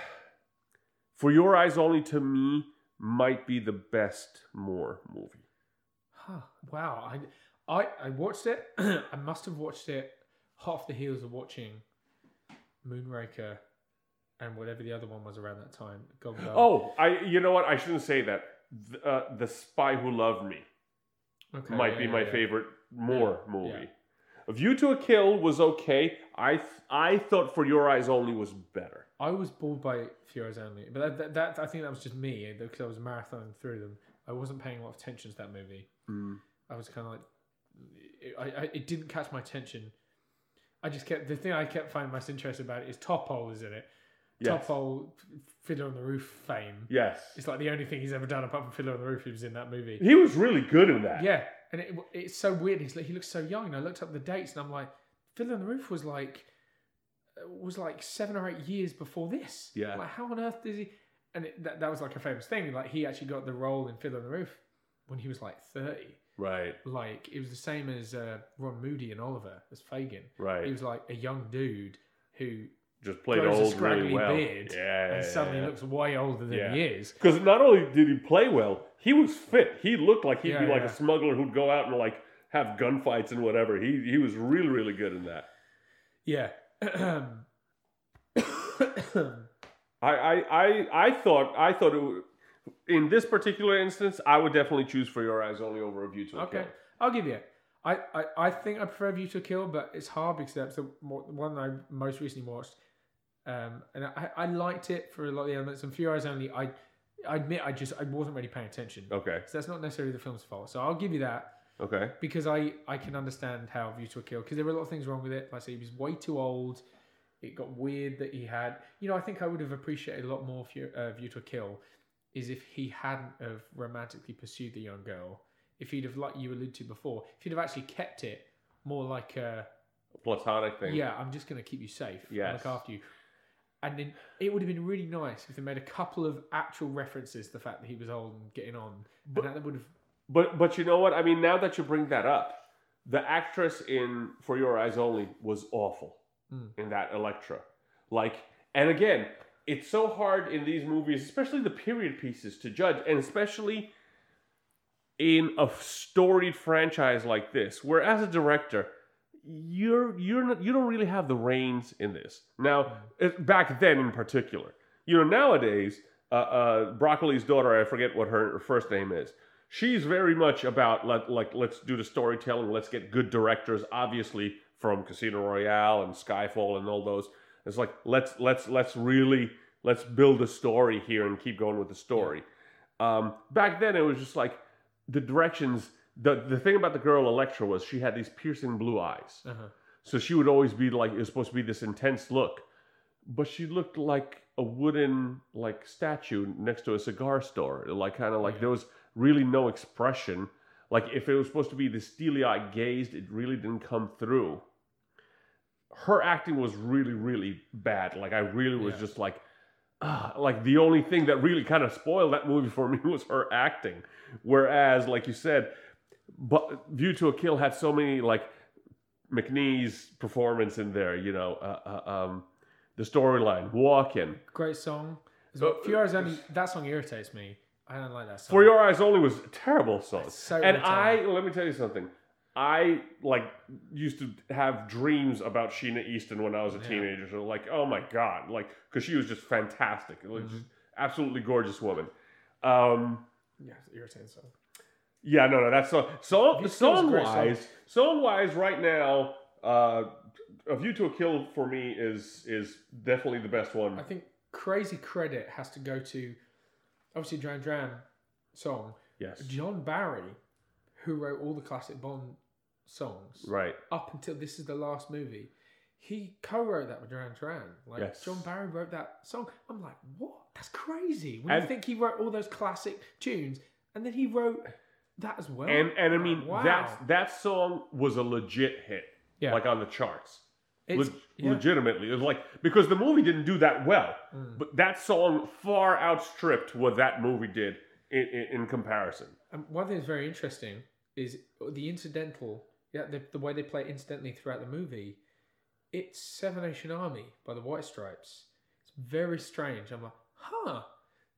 for your eyes only, to me, might be the best Moore movie. Huh. Wow. I, I I watched it. I must have watched it half the heels of watching Moonraker and whatever the other one was around that time. Girl. Oh, I you know what? I shouldn't say that. The, uh, the Spy Who Loved Me okay, might yeah, be yeah, my yeah. favorite Moore Yeah, movie. A View to a Kill was okay. I th- I thought For Your Eyes Only was better. I was bored by Furious Only, but that, that, that I think that was just me because I was marathoning through them. I wasn't paying a lot of attention to that movie. I was kind of like, I, I, it didn't catch my attention. I just kept the thing I kept finding most interesting about it is Topol is in it. Yes. Topol, Fiddler on the Roof fame. Yes. It's like the only thing he's ever done apart from Fiddler on the Roof. He was in that movie. He was really good in that. Yeah, and it, it's so weird. He's like, he looks so young. And I looked up the dates, and I'm like, Fiddler on the Roof was like was like seven or eight years before this. Yeah. like how on earth does he? And it, that that was like a famous thing. Like he actually got the role in Fiddler on the Roof when he was like thirty. Right. Like it was the same as uh, Ron Moody and Oliver as Fagin. Right. He was like a young dude who Just played grows a old scraggly really well. beard yeah. and suddenly looks way older than Yeah. he is. Because not only did he play well, he was fit. He looked like he'd Yeah, be like yeah. a smuggler who'd go out and like have gunfights and whatever. He he was really really good in that. Yeah. I I I, I thought I thought it would, in this particular instance I would definitely choose for your eyes only over a view to a Okay, Kill. I'll give you it. I, I, I think I prefer View to a Kill, but it's hard because that's the one I most recently watched. Um, and I, I liked it for a lot of the elements. And Few Eyes Only, I, I admit I just I wasn't really paying attention. Okay. So that's not necessarily the film's fault. So I'll give you that. Okay. because I I can understand how View to a Kill because there were a lot of things wrong with it. Like I say, he was way too old. It got weird that he had. You know, I think I would have appreciated a lot more View, uh, View to a Kill is if he hadn't have romantically pursued the young girl. If he'd have, like you alluded to before, if he'd have actually kept it more like a Platonic thing. yeah, I'm just going to keep you safe. Yeah. Look after you. And then it would have been really nice if they made a couple of actual references to the fact that he was old and getting on. But- that would have. But but you know what? I mean, now that you bring that up, the actress in For Your Eyes Only was awful Mm. in that Electra. Like, and again, it's so hard in these movies, especially the period pieces, to judge, and especially in a storied franchise like this, where as a director, you're you're not, you don't really have the reins in this. Now, back then in particular, you know, nowadays, uh, uh, Broccoli's daughter, I forget what her, her first name is. She's very much about let, like let's do the storytelling, let's get good directors, obviously from Casino Royale and Skyfall and all those. It's like let's let's let's really let's build a story here and keep going with the story. Um, back then, it was just like the directions. The the thing about the girl Electra was she had these piercing blue eyes. Uh-huh. So she would always be like, it was supposed to be this intense look. But she looked like a wooden like statue next to a cigar store. Like kind of like Yeah. there was really no expression. Like if it was supposed to be the steely eyed gazed, it really didn't come through. Her acting was really, really bad. Like I really was Yeah. just like ah, like the only thing that really kind of spoiled that movie for me was her acting. Whereas, like you said, but View to a Kill had so many like Macnee's performance in there. You know, uh, uh, um, the storyline, Walken. Great song. Uh, well. Fiora's only that song irritates me. I don't like that song. For Your Eyes Only was a terrible song. So and irritating. I let me tell you something. I like used to have dreams about Sheena Easton when I was a Yeah. teenager. So like, oh my god, like because she was just fantastic, like Mm-hmm. just absolutely gorgeous woman. Um, yeah, irritating song. Yeah, no, no, that's so song View song wise. Song wise, right now, uh, A View to a Kill for me is is definitely the best one. I think crazy credit has to go to obviously Duran Duran song. Yes, John Barry, who wrote all the classic Bond songs right. up until this is the last movie. He co-wrote that with Duran Duran. Like Yes. John Barry wrote that song. I'm like, what? That's crazy. When And- you think he wrote all those classic tunes, and then he wrote that as well. And and I mean Wow. that that song was a legit hit, Yeah. like on the charts. Leg- yeah. legitimately. It was like because the movie didn't do that well, Mm. but that song far outstripped what that movie did in, in, in comparison. And one thing that's very interesting is the incidental, yeah, the, the way they play it incidentally throughout the movie. It's Seven Nation Army by the White Stripes. It's very strange. I'm like, huh.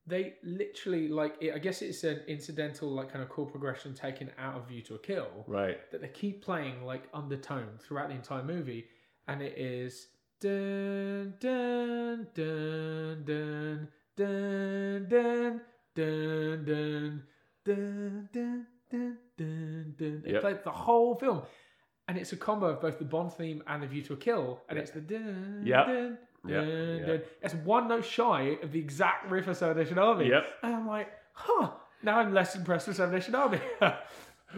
They literally like it, I guess it's an incidental like kind of chord progression taken out of View to a Kill Right. that they keep playing like undertone throughout the entire movie, and it is dun dun dun dun dun dun dun dun dun dun dun dun dun. They Yep. play the whole film, and it's a combo of both the Bond theme and the View to a Kill, and Yeah. it's the dun Yep. dun Yep. dun Yep. It's one note shy of the exact riff of Seven Nation Army. Yep. And I'm like, huh. Now I'm less impressed with Seven Nation Army.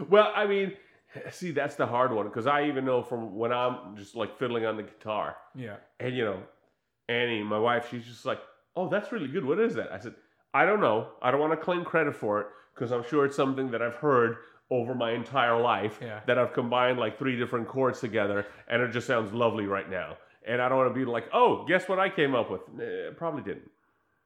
Well, I mean, see, that's the hard one because I even know from when I'm just like fiddling on the guitar, yeah. and you know, Annie, my wife, she's just like, "Oh, that's really good. What is that?" I said, "I don't know. I don't want to claim credit for it because I'm sure it's something that I've heard." Over my entire life, Yeah. that I've combined like three different chords together, and it just sounds lovely right now. And I don't want to be like, oh, guess what I came up with? Probably didn't.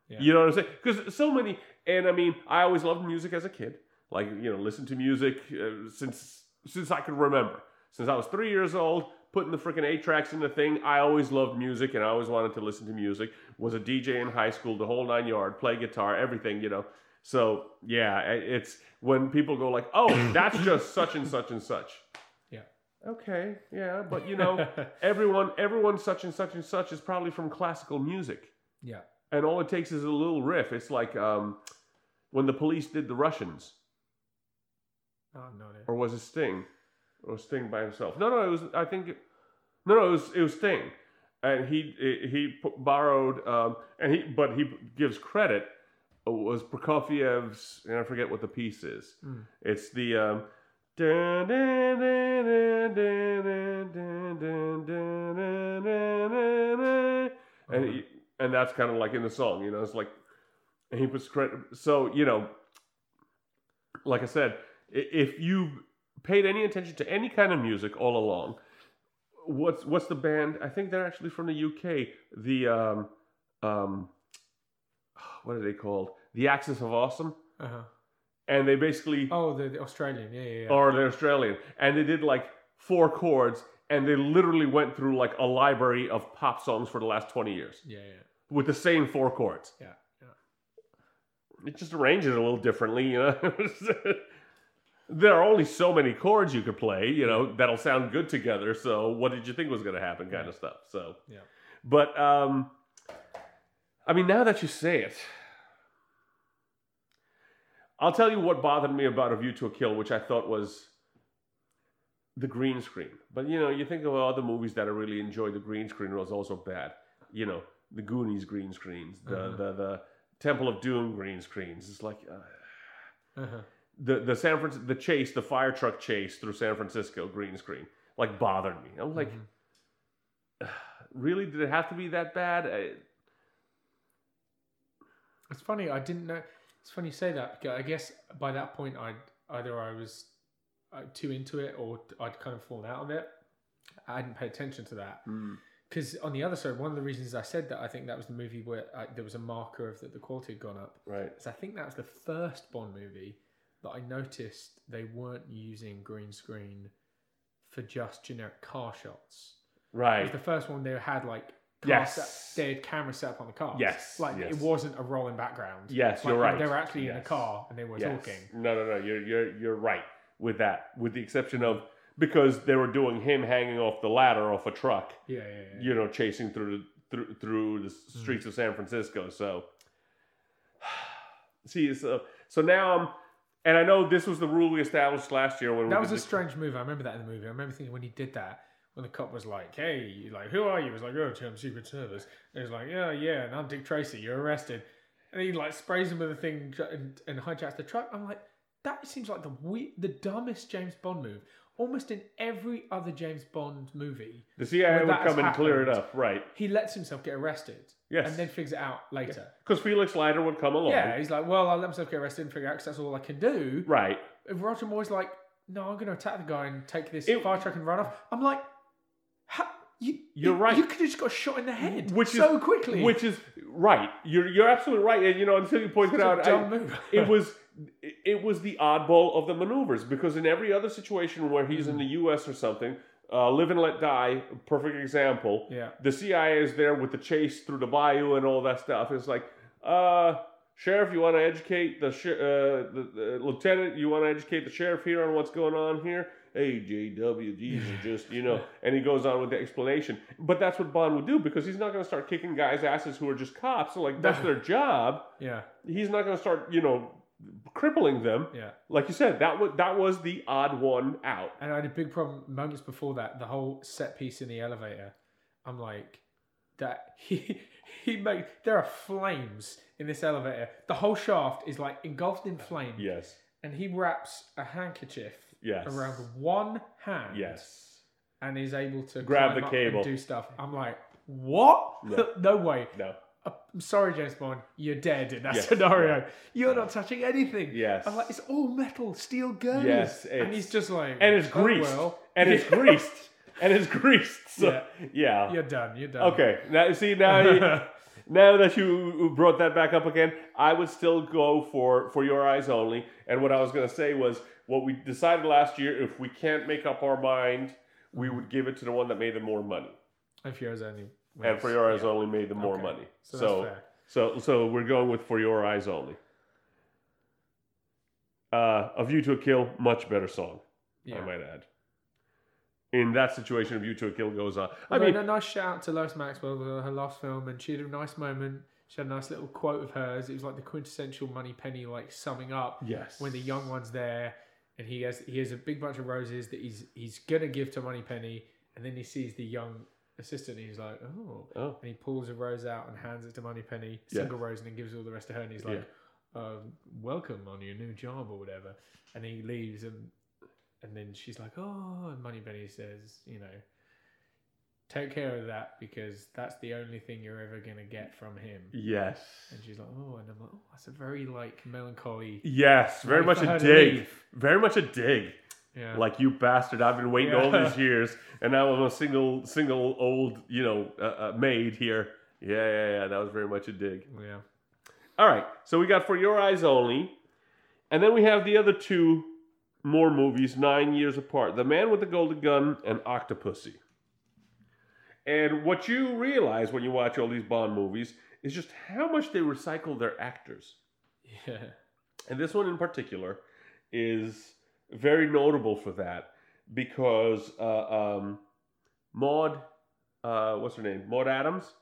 Yeah. You know what I'm saying? Because so many, and I mean, I always loved music as a kid. Like you know, listen to music uh, since since I could remember. Since I was three years old, putting the freaking eight tracks in the thing. I always loved music, and I always wanted to listen to music. Was a DJ in high school, the whole nine yard. Play guitar, everything. You know. So yeah, it's when people go like, "Oh, that's just such and such and such." Okay, yeah, but you know, everyone, everyone such and such and such is probably from classical music Yeah. and all it takes is a little riff. It's like um, when the police did the Russians, Oh, no, or was it Sting, or Sting by himself? No, no, it was. I think, it, no, no, it was it was Sting, and he he borrowed, um, and he but he gives credit was Prokofiev's, and I forget what the piece is. Mm. It's the um, and he, and that's kind of like in the song, you know. It's like he was so you know, like I said, if you paid any attention to any kind of music all along, what's what's the band? I think they're actually from the UK. The um, um, what are they called? The Axis of Awesome. Uh-huh and they basically Oh, the, the Australian. Yeah, yeah, yeah. or they're Australian, and they did like four chords, and they literally went through like a library of pop songs for the last twenty years yeah, yeah, with the same four chords. yeah, yeah. It just arranges it a little differently, you know. there are only so many chords you could play, you know, that'll sound good together. So what did you think was going to happen, kind of stuff. So, Yeah. but um, I mean, now that you say it, I'll tell you what bothered me about A View to a Kill, which I thought was the green screen. But you know, you think of other movies that I really enjoyed. The green screen was also bad. You know, the Goonies green screens, the Uh-huh. the the Temple of Doom green screens. It's like uh, Uh-huh. the the San Fran- the chase, the fire truck chase through San Francisco green screen, like bothered me. I'm like, Mhm. really? Did it have to be that bad? I, It's funny. I didn't know. It's funny you say that because I guess by that point I either I was uh, too into it or I'd kind of fallen out of it. I hadn't paid attention to that because on the other side, one of the reasons I said that I think that was the movie where I, there was a marker of that the quality had gone up. right. Is I think that was the first Bond movie that I noticed they weren't using green screen for just generic car shots. Right. It was the first one they had like Yes. set, they had cameras set up on the car. Yes, like yes. it wasn't a rolling background. Yes, Like, you're right. They were actually in a car and they were Yes. talking. No, no, no. You're you're you're right with that. With the exception of because they were doing him hanging off the ladder off a truck, Yeah, yeah, yeah. you know, chasing through the through through the Mm-hmm. streets of San Francisco. So, see, so so now I'm, and I know this was the rule we established last year when That was a the- strange move. I remember that in the movie. I remember thinking when he did that, when the cop was like, "Hey, like, who are you?" He was like, "Oh, I'm Secret Service." And he was like, "Yeah, yeah, and I'm Dick Tracy. You're arrested." And he like sprays him with a thing and, and hijacks the truck. I'm like, that seems like the we- the dumbest James Bond move. Almost in every other James Bond movie, the CIA would come and clear it up, right? he lets himself get arrested. Yes. And then figures it out later. Because Felix Leiter would come along, Yeah, he's like, well, I'll let myself get arrested and figure out 'cause that's all I can do. right? If Roger Moore's like, no, I'm going to attack the guy and take this It- fire truck and run off. I'm like, you, You're right. You could have just got shot in the head Which so is quickly. Which is right. You're you're absolutely right. And you know, until you pointed out, I- it was it was the oddball of the maneuvers because in every other situation where he's in Mm. the U.S. or something, uh, live and let die, perfect example. yeah. The CIA is there with the chase through the bayou and all that stuff. It's like, uh, sheriff, you want to educate the, sh- uh, the, the lieutenant? You want to educate the sheriff here on what's going on here? Hey, JW, Jesus, just you know, and he goes on with the explanation. But that's what Bond would do because he's not going to start kicking guys' asses who are just cops. So like that's their job. Yeah. He's not going to start, you know, crippling them. Yeah. Like you said, that was that was the odd one out. And I had a big problem moments before that. The whole set piece in the elevator. I'm like, that he he made. There are flames in this elevator. The whole shaft is like engulfed in flame. Yes. And he wraps a handkerchief Yes. around one hand. Yes. And is able to Grab the cable. and do stuff. I'm like, what? No. no way. No. I'm sorry, James Bond. You're dead in that Yes, scenario. You're yeah. not touching anything. Yes. I'm like, it's all metal, steel girdles. Yes, and he's just like, and it's "Oh, greased. well." And it's greased. And it's greased. So, Yeah. yeah. You're done. You're done. Okay. Now see now you, now that you brought that back up again, I would still go for for your eyes only. And what I was going to say was what we decided last year. If we can't make up our mind, we would give it to the one that made the more money. If yours only. And for your eyes yeah. only made the more Okay. money. So, So so so we're going with for your eyes only. Uh, a View to a Kill, much better song. I might add. In that situation, a View to a Kill goes on. I mean, a nice shout out to Lois Maxwell for her last film, and she had a nice moment. She had a nice little quote of hers. It was like the quintessential Moneypenny, like summing up yes. when the young one's there, and he has he has a big bunch of roses that he's he's gonna give to Moneypenny, and then he sees the young assistant, and he's like, oh, Oh, and he pulls a rose out and hands it to Moneypenny, Yeah. single rose, and then gives all the rest to her, and he's like, um, welcome on your new job or whatever, and he leaves, and and then she's like, "Oh," and Moneypenny says, "You know, take care of that because that's the only thing you're ever gonna get from him." Yes. And she's like, "Oh," and I'm like, "Oh, that's a very like melancholy." Yes, very much a dig. Very much a dig. Yeah, Like you bastard! I've been waiting all these years, and now I'm a single, single old, you know, uh, uh, maid here. Yeah, yeah, yeah. That was very much a dig. yeah, All right, so we got For Your Eyes Only, and then we have the other two more movies nine years apart: The Man with the Golden Gun and Octopussy. And what you realize when you watch all these Bond movies is just how much they recycle their actors. yeah, And this one in particular is very notable for that because uh, um, Maud, uh, what's her name? Maud Adams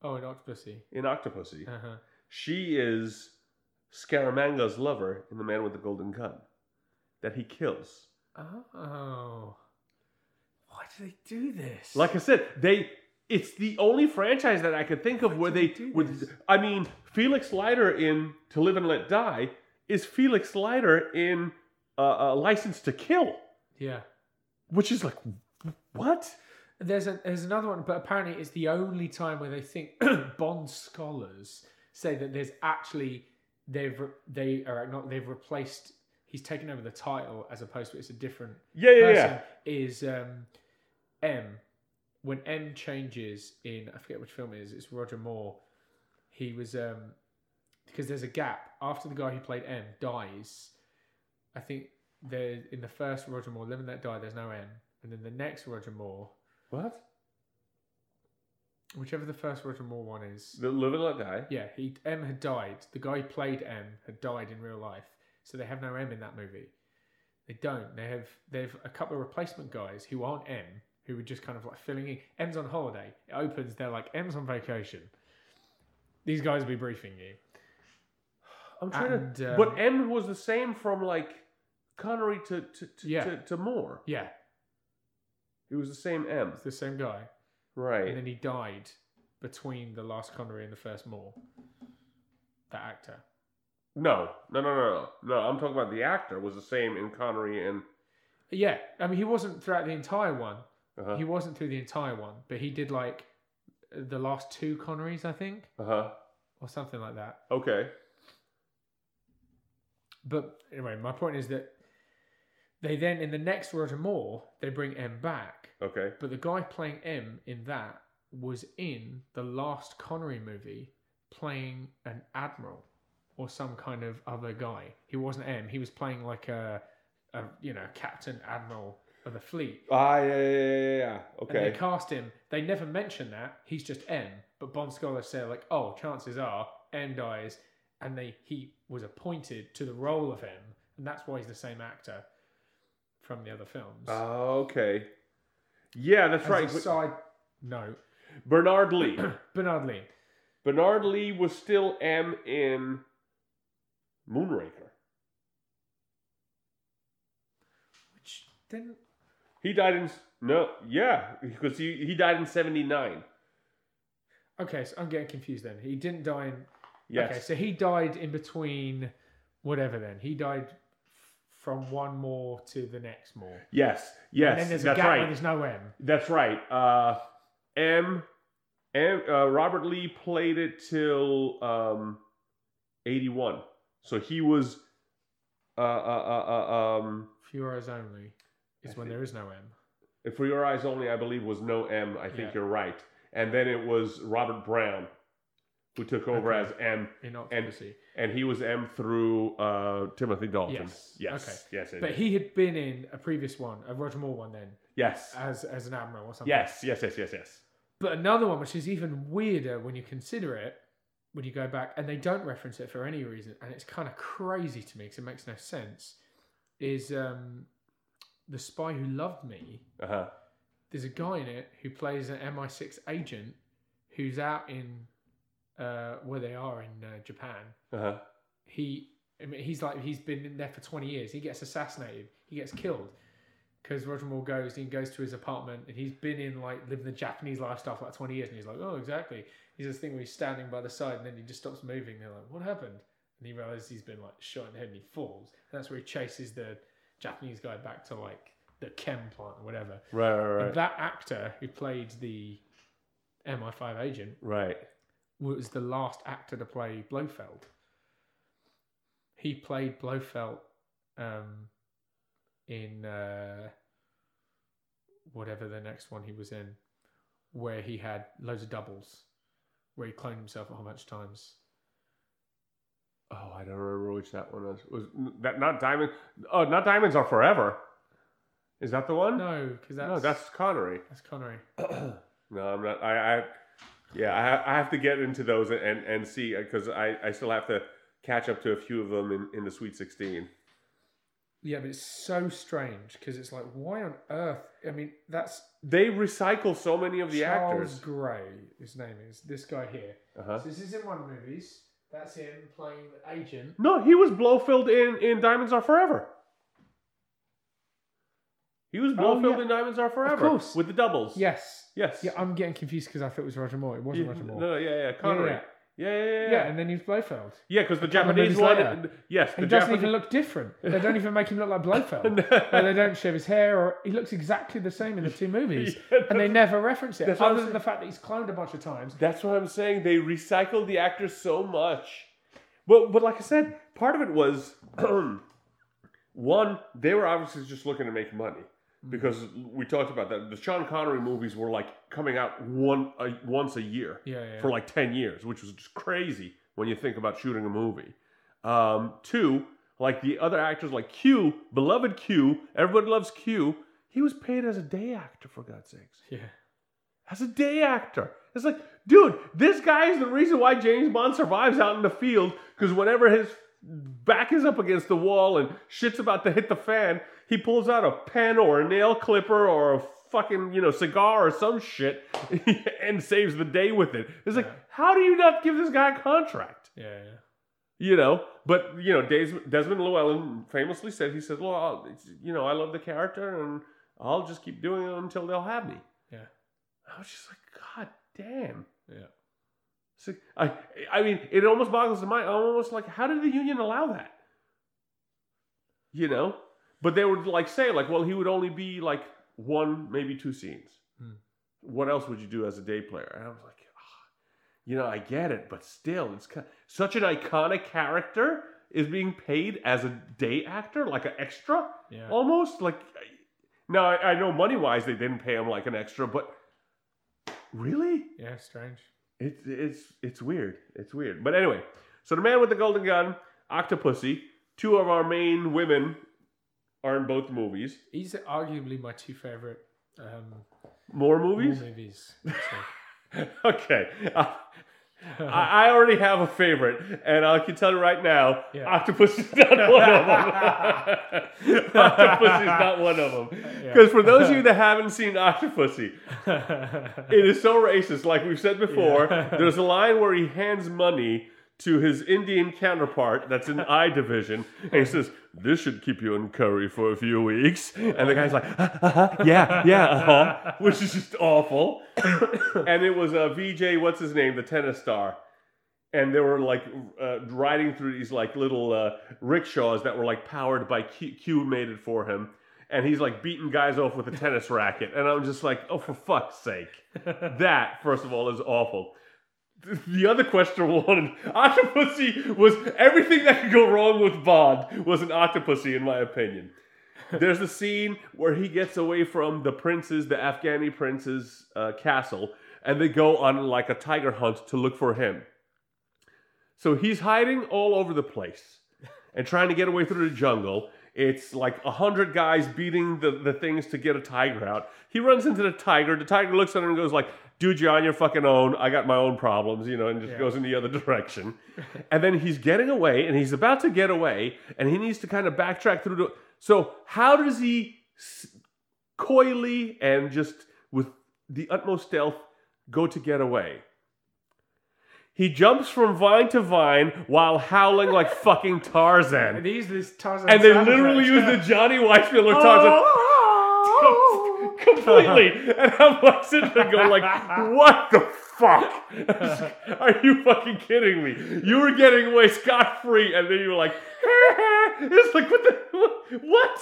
Oh, in Octopussy. in Octopussy. Uh huh. She is Scaramanga's lover in The Man with the Golden Gun that he kills. Oh, why do they do this? Like I said, they. It's the only franchise that I could think of where they they do would. this? I mean, Felix Leiter in To Live and Let Die is Felix Leiter in uh, uh, License to Kill. yeah. which is like what There's a there's another one, but apparently it's the only time where they think Bond scholars say that there's actually they've re- they are not they've replaced he's taken over the title as opposed to it's a different yeah yeah person yeah is um M when M changes in I forget which film it is it's Roger Moore he was um because there's a gap. After the guy who played M dies I think there in the first Roger Moore Live and Let Die there's no M. And then the next Roger Moore what? Whichever the first Roger Moore one is. The live and let die? Yeah he M had died. The guy who played M had died in real life. So they have no M in that movie. They don't. They have they have a couple of replacement guys who aren't M who were just kind of like filling in. M's on holiday. It opens they're like M's on vacation. These guys will be briefing you. I'm trying And, to um, but m was the same from like connery to to to, Yeah. to, to moore. Yeah. It was the same m. It's the same guy. Right. And then he died between the last Connery and the first Moore. That actor. No. No no no no. No i'm talking about the actor was the same in connery and yeah. I mean he wasn't throughout the entire one uh-huh He wasn't through the entire one, but he did like the last two Connerys, I think, uh-huh or something like that. okay But anyway, my point is that they then in the next Roger Moore they bring M back, okay but the guy playing M in that was in the last Connery movie playing an admiral or some kind of other guy. He wasn't M. He was playing like a, a you know captain admiral of the fleet. ah yeah yeah yeah yeah, yeah. And okay they cast him. They never mention that he's just M. But Bond scholars say like, oh, chances are M dies, and they he was appointed to the role of M, and that's why he's the same actor from the other films. Ah, okay yeah that's As right a side note, bernard lee Bernard Lee. bernard lee was still m in moonraker Which didn't. He died in no, yeah, because he he died in seventy nine. Okay, so I'm getting confused then. He didn't die in. Yes, Okay, so he died in between whatever then. He died f- from one more to the next more. yes, yes. And then there's a gap where right. there's no M. That's right. Uh, M, M. Uh, Robert Lee played it till um, eighty one. So he was. Uh, uh, uh, uh, um, Few hours only is when there is no M. for your eyes only, I believe was no M. I think Yeah. you're right. And then it was Robert Brown, who took over Okay. as M, in Octopussy. and he was M through uh, Timothy Dalton. Yes. Yes. Okay. Yes. But indeed. he had been in a previous one, a Roger Moore one then, Yes. as as an admiral or something. Yes. Yes. Yes. Yes. Yes. But another one, which is even weirder when you consider it, when you go back, and they don't reference it for any reason, and it's kind of crazy to me because it makes no sense, is um, The Spy Who Loved Me. Uh huh. There's a guy in it who plays an MI6 agent who's out in uh, where they are in uh, Japan. Uh huh. he I mean, he's like he's been in there for 20 years he gets assassinated he gets killed because roger moore goes he goes to his apartment and he's been in like living the japanese lifestyle for like 20 years and he's like oh exactly he's this thing where he's standing by the side and then he just stops moving they're like what happened and he realizes he's been like shot in the head and he falls and that's where he chases the Japanese guy back to like the chem plant or whatever. Right, right, And right, that actor who played the MI5 agent right. was the last actor to play Blofeld. He played Blofeld um, in uh, whatever the next one he was in, where he had loads of doubles, where he cloned himself a whole bunch of times. Oh, I don't remember which that one was. Was that not Diamond? Oh, not Diamonds Are Forever. Is that the one? No, because that's no, that's Connery. that's Connery. no, I'm not. I, I yeah, I, I have to get into those and and see because I I still have to catch up to a few of them in in the Sweet Sixteen. Yeah, but it's so strange because it's like, why on earth? I mean, that's They recycle so many of the Charles actors. Gray. His name is this guy here. Uh-huh. So this is in one of the movies. That's him playing the agent. No, he was Blofeld in in Diamonds Are Forever. He was Oh, Blofeld yeah. in Diamonds Are Forever Of course. with the doubles. Yes. Yes. Yeah, I'm getting confused because I thought it was Roger Moore. It wasn't Yeah, Roger Moore. no, yeah, yeah, Connery. yeah. Yeah, yeah, yeah. Yeah, and then he's Blofeld. yeah, because the couple of Japanese movies one. later. Yes, the he doesn't Japanese. even look different. They don't even make him look like Blofeld. Like, they don't shave his hair, or he looks exactly the same in the two movies, Yeah, and they never reference it. that's what I'm Other than the fact that he's cloned a bunch of times. That's what I'm saying. They recycled the actors so much. But but like I said, part of it was one, they were obviously just looking to make money. Because we talked about that. The Sean Connery movies were like coming out one a, once a year Yeah, yeah. for like 10 years, which was just crazy when you think about shooting a movie. Um, two, like the other actors, like Q, beloved Q, everybody loves Q. He was paid as a day actor, for God's sakes yeah. as a day actor. It's like, dude, this guy is the reason why James Bond survives out in the field. Because whenever his back is up against the wall and shit's about to hit the fan, he pulls out a pen or a nail clipper or a fucking you know cigar or some shit and saves the day with it. It's like, Yeah. how do you not give this guy a contract? Yeah, yeah. You know, but you know, Des- Desmond Llewellyn famously said, he said, "Well, I'll- you know, I love the character, and I'll just keep doing it until they'll have me." Yeah. I was just like, God damn. Yeah. So, I, I mean, it almost boggles the mind. I'm almost like, how did the union allow that? You know, but they would like say, like, well, he would only be like one, maybe two scenes. Hmm. What else would you do as a day player? And I was like, ah, you know, I get it, but still, it's kind such an iconic character is being paid as a day actor, like an extra, Yeah. almost like. Now I, I know money wise they didn't pay him like an extra, but really, Yeah, strange. it's it's it's weird. It's weird. But anyway, so the man with the golden gun, Octopussy, two of our main women are in both movies. He's arguably my two favorite um, More movies? movies. actually. okay. Uh, I, already have a favorite, and I can tell you right now, Yeah. Octopus is not one of them. Octopus is not one of them. Yeah. Because for those of you that haven't seen Octopussy, it is so racist. Like we've said before, Yeah. there's a line where he hands money to his Indian counterpart that's in I division, and he says, "This should keep you in curry for a few weeks." And the guy's like, "Uh, uh-huh, "Yeah, yeah, uh-huh," which is just awful. and it was a Vijay, what's his name, the tennis star. And they were like uh, riding through these like little uh, rickshaws that were like powered by Q, Q made it for him. And he's like beating guys off with a tennis racket. And I'm just like, oh, for fuck's sake. That, first of all, is awful. The other question one, Octopussy was everything that could go wrong with Bond was an Octopussy, in my opinion. There's a scene where he gets away from the prince's, the Afghani prince's uh, castle, and they go on like a tiger hunt to look for him. So he's hiding all over the place and trying to get away through the jungle. It's like a hundred guys beating the, the things to get a tiger out. He runs into the tiger. The tiger looks at him and goes like, "Dude, you're on your fucking own. I got my own problems," you know, and just Yeah. goes in the other direction. and then he's getting away, and he's about to get away, and he needs to kind of backtrack through the. So how does he coyly and just with the utmost stealth go to get away? He jumps from vine to vine while howling like fucking Tarzan. And these this Tarzan And they literally use the Johnny Weissmuller Tarzan oh. Completely. And I'm like sitting there going like, what the fuck? Are you fucking kidding me? You were getting away scot free, and then you were like, it's like what the what?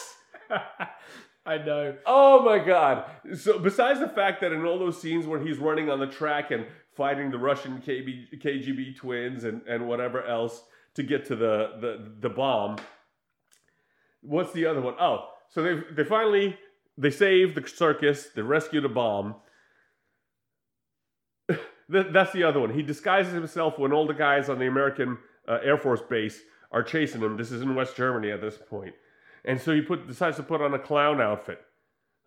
I know. Oh my god! So besides the fact that in all those scenes where he's running on the track and fighting the Russian KB, KGB twins and, and whatever else to get to the, the the bomb, what's the other one? Oh, so they they finally they save the circus, they rescue the bomb. That's the other one. He disguises himself when all the guys on the American uh, Air Force base are chasing him. This is in West Germany at this point. And so he put decides to put on a clown outfit.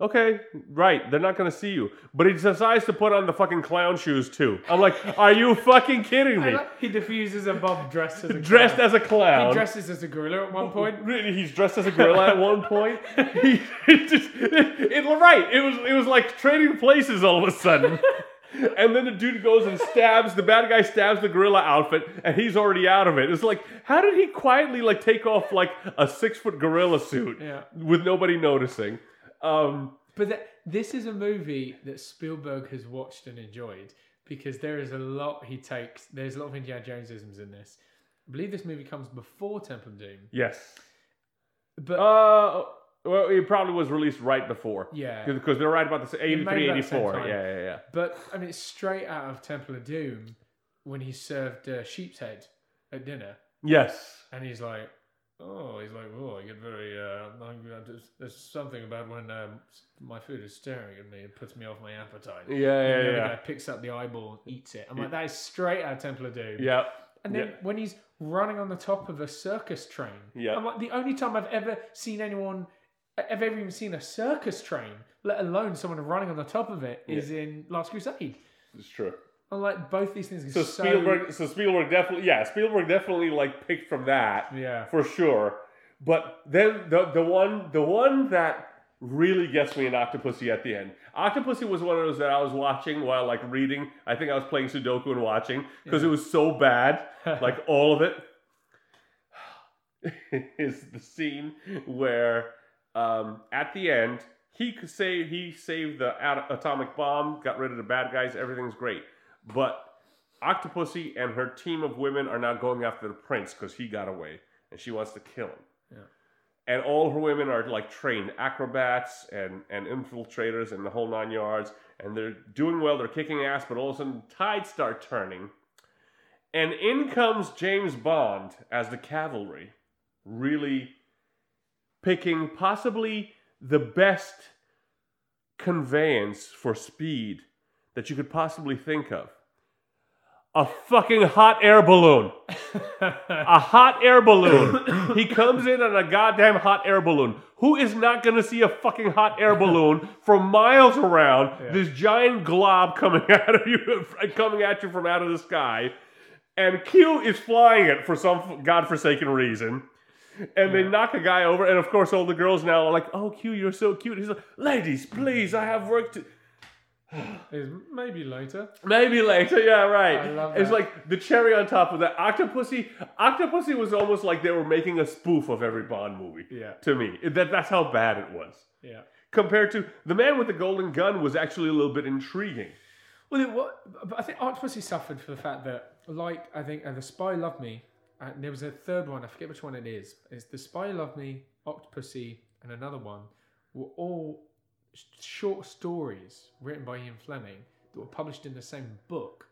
Okay, right. They're not going to see you, but he decides to put on the fucking clown shoes too. I'm like, are you fucking kidding me? He diffuses a bomb dressed as a Dressed clown. as a clown. He dresses as a gorilla at one point. Really, he's dressed as a gorilla at one point. He it just it, it- right. It was it was like trading places all of a sudden. And then the dude goes and stabs the bad guy stabs the gorilla outfit, and he's already out of it. It's like, how did he quietly like take off like a six foot gorilla suit Yeah. with nobody noticing? Um, But th- this is a movie that Spielberg has watched and enjoyed because there is a lot he takes. There's a lot of Indiana Jonesisms in this. I believe this movie comes before Temple of Doom, yes. but Uh, well, it probably was released right before. yeah, Because they're right about the same, 83, maybe about the same 84. Yeah, yeah, yeah. but I mean, it's straight out of Temple of Doom when he served uh, sheep's head at dinner, Yes. and he's like. Oh, he's like, oh, I get very. Uh, hungry. there's, there's something about when um, my food is staring at me; it puts me off my appetite. Yeah, yeah, the yeah. guy picks up the eyeball and eats it. I'm like, that is straight out of Temple of Doom. Yeah. And then Yeah. when he's running on the top of a circus train, Yeah. I'm like, the only time I've ever seen anyone, I've ever even seen a circus train, let alone someone running on the top of it, is in Last Crusade. It's true. I'm like, both these things So so, Spielberg, so Spielberg definitely, yeah, Spielberg definitely like picked from that Yeah. for sure. But then the the one the one that really gets me in Octopussy at the end. Octopussy was one of those that I was watching while like reading. I think I was playing Sudoku and watching because it was so bad, like all of it. Is the scene where um, at the end he could say he saved the atomic bomb, got rid of the bad guys, everything's great, but Octopussy and her team of women are now going after the prince because he got away and she wants to kill him. Yeah. And all her women are like trained acrobats and, and infiltrators and the whole nine yards. And they're doing well, they're kicking ass, but all of a sudden tides start turning. And in comes James Bond as the cavalry, really picking possibly the best conveyance for speed that you could possibly think of. A fucking hot air balloon. A hot air balloon. he comes in on a goddamn hot air balloon. Who is not going to see a fucking hot air balloon for miles around? Yeah. This giant glob coming out of you, coming at you from out of the sky, and Q is flying it for some godforsaken reason. And they knock a guy over, and of course, all the girls now are like, "Oh, Q, you're so cute." He's like, "Ladies, please, I have work to." Is maybe later. Maybe later, yeah, right. I love It's like the cherry on top of that. Octopussy, Octopussy was almost like they were making a spoof of every Bond movie. Yeah. To me, that that's how bad it was. Yeah. Compared to the man with the golden gun was actually a little bit intriguing. Well, it, but I think Octopussy suffered for the fact that, like, I think uh, The Spy Loved Me, and there was a third one, I forget which one it is. It's The Spy Loved Me, Octopussy, and another one were all short stories written by Ian Fleming that were published in the same book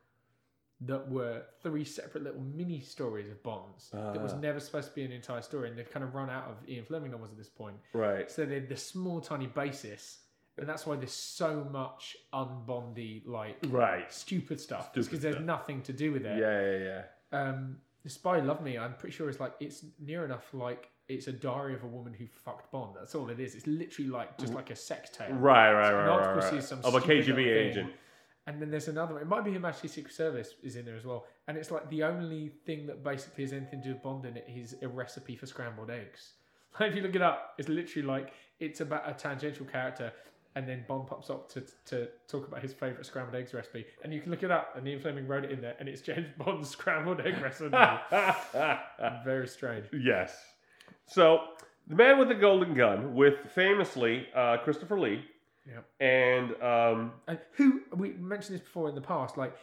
that were three separate little mini stories of Bonds that was Ah. never supposed to be an entire story, and they'd kind of run out of Ian Fleming novels at this point. Right. So they're the small, tiny basis, and that's why there's so much unbondy, like Right. stupid stuff. Because there's nothing to do with it. Yeah, yeah, yeah. Um, the Spy Love Me. I'm pretty sure it's like it's near enough like it's a diary of a woman who fucked Bond. That's all it is. It's literally like just like a sex tale. Right, right, right, right, right. is some Of a KGB agent. And then there's another one. It might be Her Majesty's Secret Service is in there as well. And it's like the only thing that basically has anything to do with Bond in it is a recipe for scrambled eggs. Like if you look it up, it's literally like it's about a tangential character, and then Bond pops up to to talk about his favorite scrambled eggs recipe, and you can look it up, and Ian Fleming wrote it in there, and it's James Bond's scrambled egg recipe. Very strange. yes. So the man with the golden gun, with famously uh, Christopher Lee, Yep. and um, And who we mentioned this before in the past, like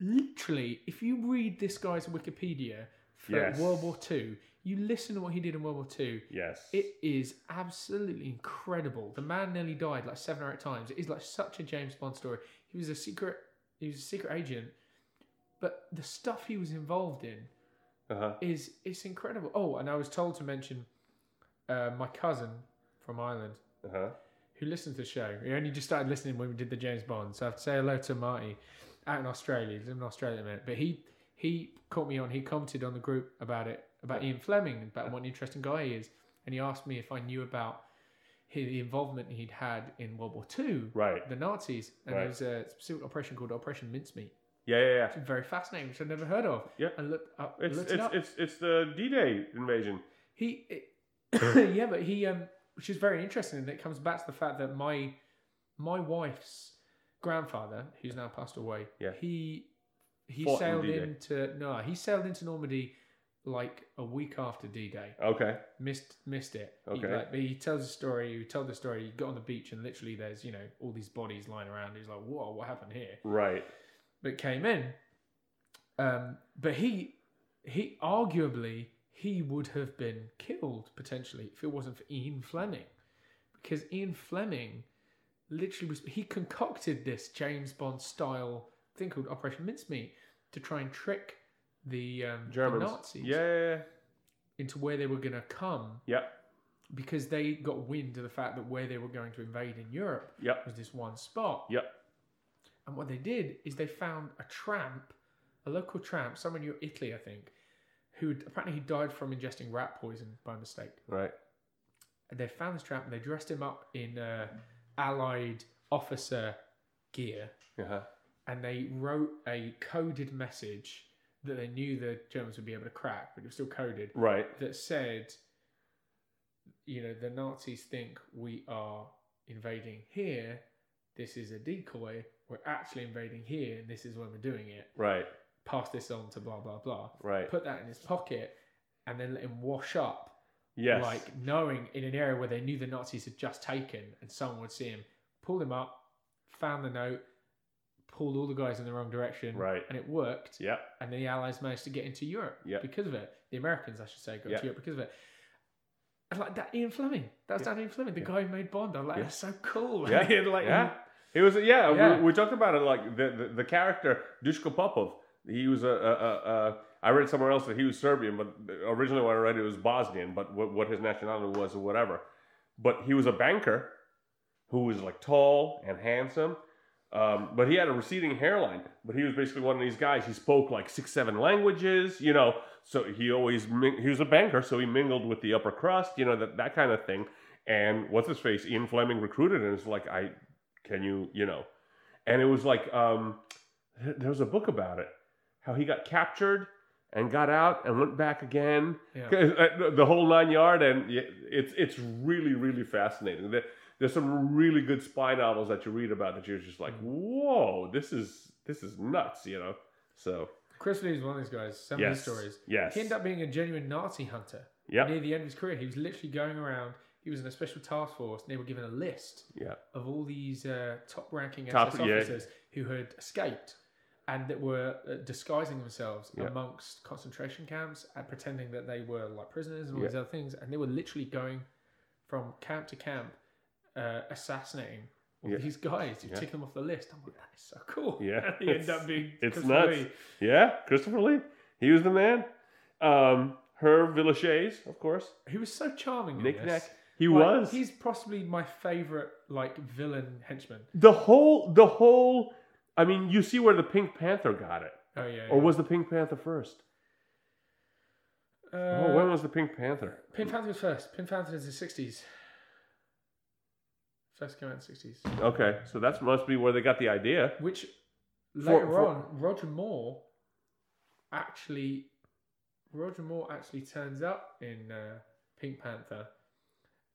literally, if you read this guy's Wikipedia for Yes. World War Two, you listen to what he did in World War Two. Yes. It is absolutely incredible. The man nearly died like seven or eight times. It is like such a James Bond story. He was a secret. He was a secret agent, but the stuff he was involved in uh-huh. is it's incredible. Oh, and I was told to mention uh, my cousin from Ireland Uh-huh. who listens to the show. He only just started listening when we did the James Bond, so I have to say hello to Marty out in Australia. He's in Australia the minute, but he he caught me on. He commented on the group about it about Ian Fleming about what an interesting guy he is, and he asked me if I knew about his, the involvement he'd had in World War Two, Right. the Nazis, and Right. there was a specific operation called Operation Mincemeat. Yeah, yeah, yeah. It's very fascinating, which I'd never heard of. Yeah. and looked up, It's looked it's, it up. it's it's the D-Day invasion. He, it, yeah, but he, um, which is very interesting, and it comes back to the fact that my, my wife's grandfather, who's now passed away, Yeah. he, he Fought sailed D-Day. into no, he sailed into Normandy like a week after D Day. Okay. Missed missed it. He, Okay. like, but he tells a story. He told the story. He got on the beach and literally there's you know all these bodies lying around. He's like, whoa, what happened here? Right. But came in. Um, but he, he arguably he would have been killed potentially if it wasn't for Ian Fleming, because Ian Fleming literally was he concocted this James Bond style thing called Operation Mincemeat to try and trick the, um, the Germans. Nazis Yeah, yeah, yeah. into where they were going to come Yep. because they got wind of the fact that where they were going to invade in Europe Yep. was this one spot. Yep. And what they did is they found a tramp, a local tramp, somewhere near Italy, I think, who apparently he died from ingesting rat poison by mistake. Right. And they found this tramp and they dressed him up in uh, Allied officer gear Uh-huh. and they wrote a coded message that they knew the Germans would be able to crack, but it was still coded, Right. that said, you know, the Nazis think we are invading here. This is a decoy. We're actually invading here, and this is when we're doing it. Right. Pass this on to blah blah blah. Right. Put that in his pocket, and then let him wash up. Yes. Like knowing in an area where they knew the Nazis had just taken, and someone would see him, pull him up, found the note, pulled all the guys in the wrong direction, Right. and it worked. Yep. And the Allies managed to get into Europe Yep. because of it. The Americans, I should say, got Yep. to Europe because of it. And like that, Ian Fleming. That's Yeah. that Ian Fleming, the Yeah. guy who made Bond. I'm like, Yeah. that's so cool. Yeah. Like, Yeah. He was yeah, Yeah. We, we talked about it like the the, the character Dushko Popov. He was a, a, a, a I read somewhere else that he was Serbian, but originally when I read it, it was Bosnian. But what, what his nationality was or whatever. But he was a banker who was like tall and handsome. Um, but he had a receding hairline. But he was basically one of these guys. He spoke like six, seven languages. You know, so he always he was a banker, so he mingled with the upper crust. You know that that kind of thing. And what's his face? Ian Fleming recruited him. It's like I can you you know, and it was like um, there was a book about it, how he got captured and got out and went back again. Yeah. uh, The whole nine yard, and it's it's really really fascinating. There's some really good spy novels that you read about that you're just like, whoa, this is this is nuts, you know. So Chris Lee is one of these guys. Some of his yes, stories. yes, He ended up being a genuine Nazi hunter. yeah, Near the end of his career, he was literally going around. He was in a special task force, and they were given a list yeah, of all these uh, top-ranking Top- SS yeah. officers who had escaped and that were uh, disguising themselves Yeah. amongst concentration camps and pretending that they were like prisoners and all Yeah. these other things, and they were literally going from camp to camp, uh, assassinating all Yeah. these guys. Yeah. tick them off the list. I'm like, that is so cool. Yeah. and he ended up being it's Christopher nuts. Lee. Yeah, Christopher Lee, he was the man. Um, Hervé Villechaize, of course, He was so charming. in Nick. Nack. He Like, was He's possibly my favorite like villain henchman. the whole the whole. I mean, you see where the Pink Panther got it, Oh yeah. or was the Pink Panther first? uh, oh, when was the Pink Panther? Pink Panther was first. Pink Panther is the sixties. First came out in the sixties. Okay, so that must be where they got the idea. Which later for- on, Roger Moore actually Roger Moore actually turns up in uh, Pink Panther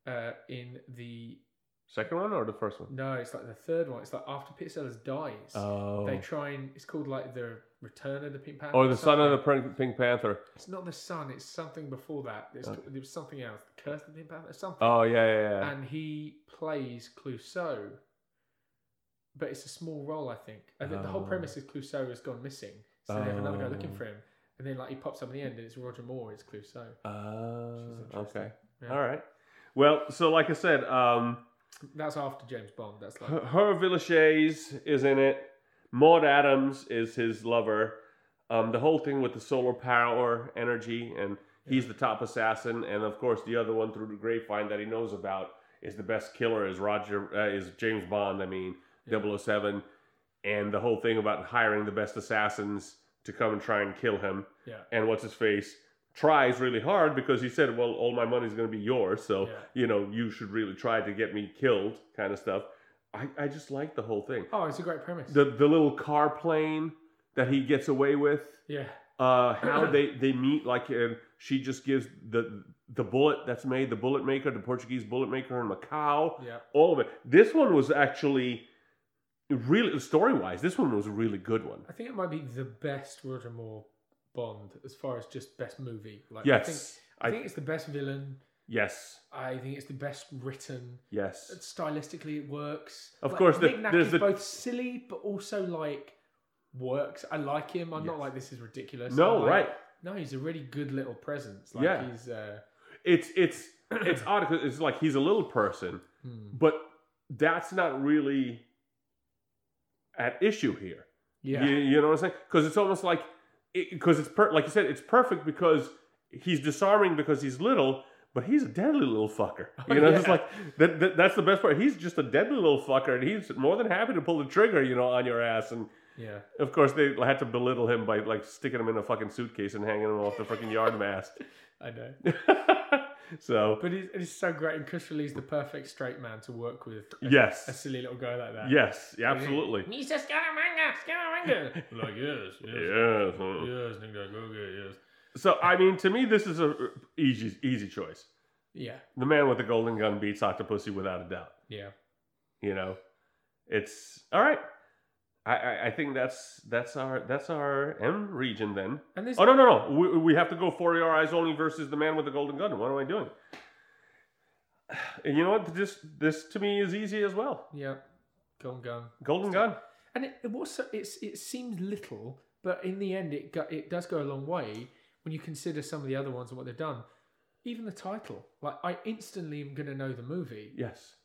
uh, in the Second one or the first one? no, it's like the third one. It's like after Peter Sellers dies, Oh, they try and it's called like the Return of the Pink Panther. or the son of the. Pink Panther. It's not the son. It's something before that. It's. It was something else. The Curse of the Pink Panther. Something. Oh yeah, yeah, yeah. and he plays Clouseau, but it's a small role, I think. And the, the whole Oh. premise is Clouseau has gone missing, so they have another guy looking Oh. for him. and then like he pops up at the end, and it's Roger Moore. It's Clouseau. Uh, okay. Yeah. All right. Well, so like I said, um, That's after James Bond. That's like Hervé Villechaize is in it. Maud Adams is his lover. Um, the whole thing with the solar power energy, and he's the top assassin. And of course, the other one through the grapevine that he knows about is the best killer is Roger uh, is James Bond. I mean, Yeah. 007. and the whole thing about hiring the best assassins to come and try and kill him. yeah. And what's his face tries really hard because he said, "Well, all my money is going to be yours, so Yeah. you know you should really try to get me killed," kind of stuff. I, I just like the whole thing. Oh, it's a great premise. The the little car plane that he gets away with. yeah. Uh, how they they meet like uh, she just gives the the bullet that's made the bullet maker the Portuguese bullet maker in Macau Yeah. all of it. This one was actually really story wise. This one was a really good one. I think it might be the best Roger Moore Bond as far as just best movie. Like, Yes, I think, I- I think it's the best villain. Yes, I think it's the best written. yes. Stylistically, it works. Of Like, course, the- Nick Nack there's is the- both silly but also like works. I like him. I'm not like this is ridiculous. No, like, right. No, he's a really good little presence. Like Yeah. he's uh, It's it's it's odd because it's like he's a little person, hmm. but that's not really at issue here. yeah, You, you know what I'm saying? Because it's almost like because it's per, like you said, it's perfect because he's disarming because he's little, but he's a deadly little fucker. Oh, you know, it's yeah. like that, that. That's the best part. He's just a deadly little fucker, and he's more than happy to pull the trigger, you know, on your ass. And yeah. of course, they had to belittle him by like sticking him in a fucking suitcase and hanging him off the freaking yard mast. I know. so But it's, it's so great, and Chris Lee's the perfect straight man to work with. A, yes, a silly little guy like that. yes, yeah, absolutely. Mr. Scaramanga, Scaramanga. like yes, yes, Yes. uh, yes, nigga, yes. So I mean, to me, this is a easy easy choice. Yeah, The man with the golden gun beats Octopussy without a doubt. yeah. You know, it's all right. I, I, I think that's that's our that's our M region then. And this, Oh no no no! We, we have to go for your eyes only versus the man with the golden gun. What am I doing? And you know what? This this to me is easy as well. yeah, Golden Gun. Golden gun. And it, it was so, it's it seems little, but in the end, it go, it does go a long way when you consider some of the other ones and what they've done. Even the title, like I instantly am going to know the movie, Yes.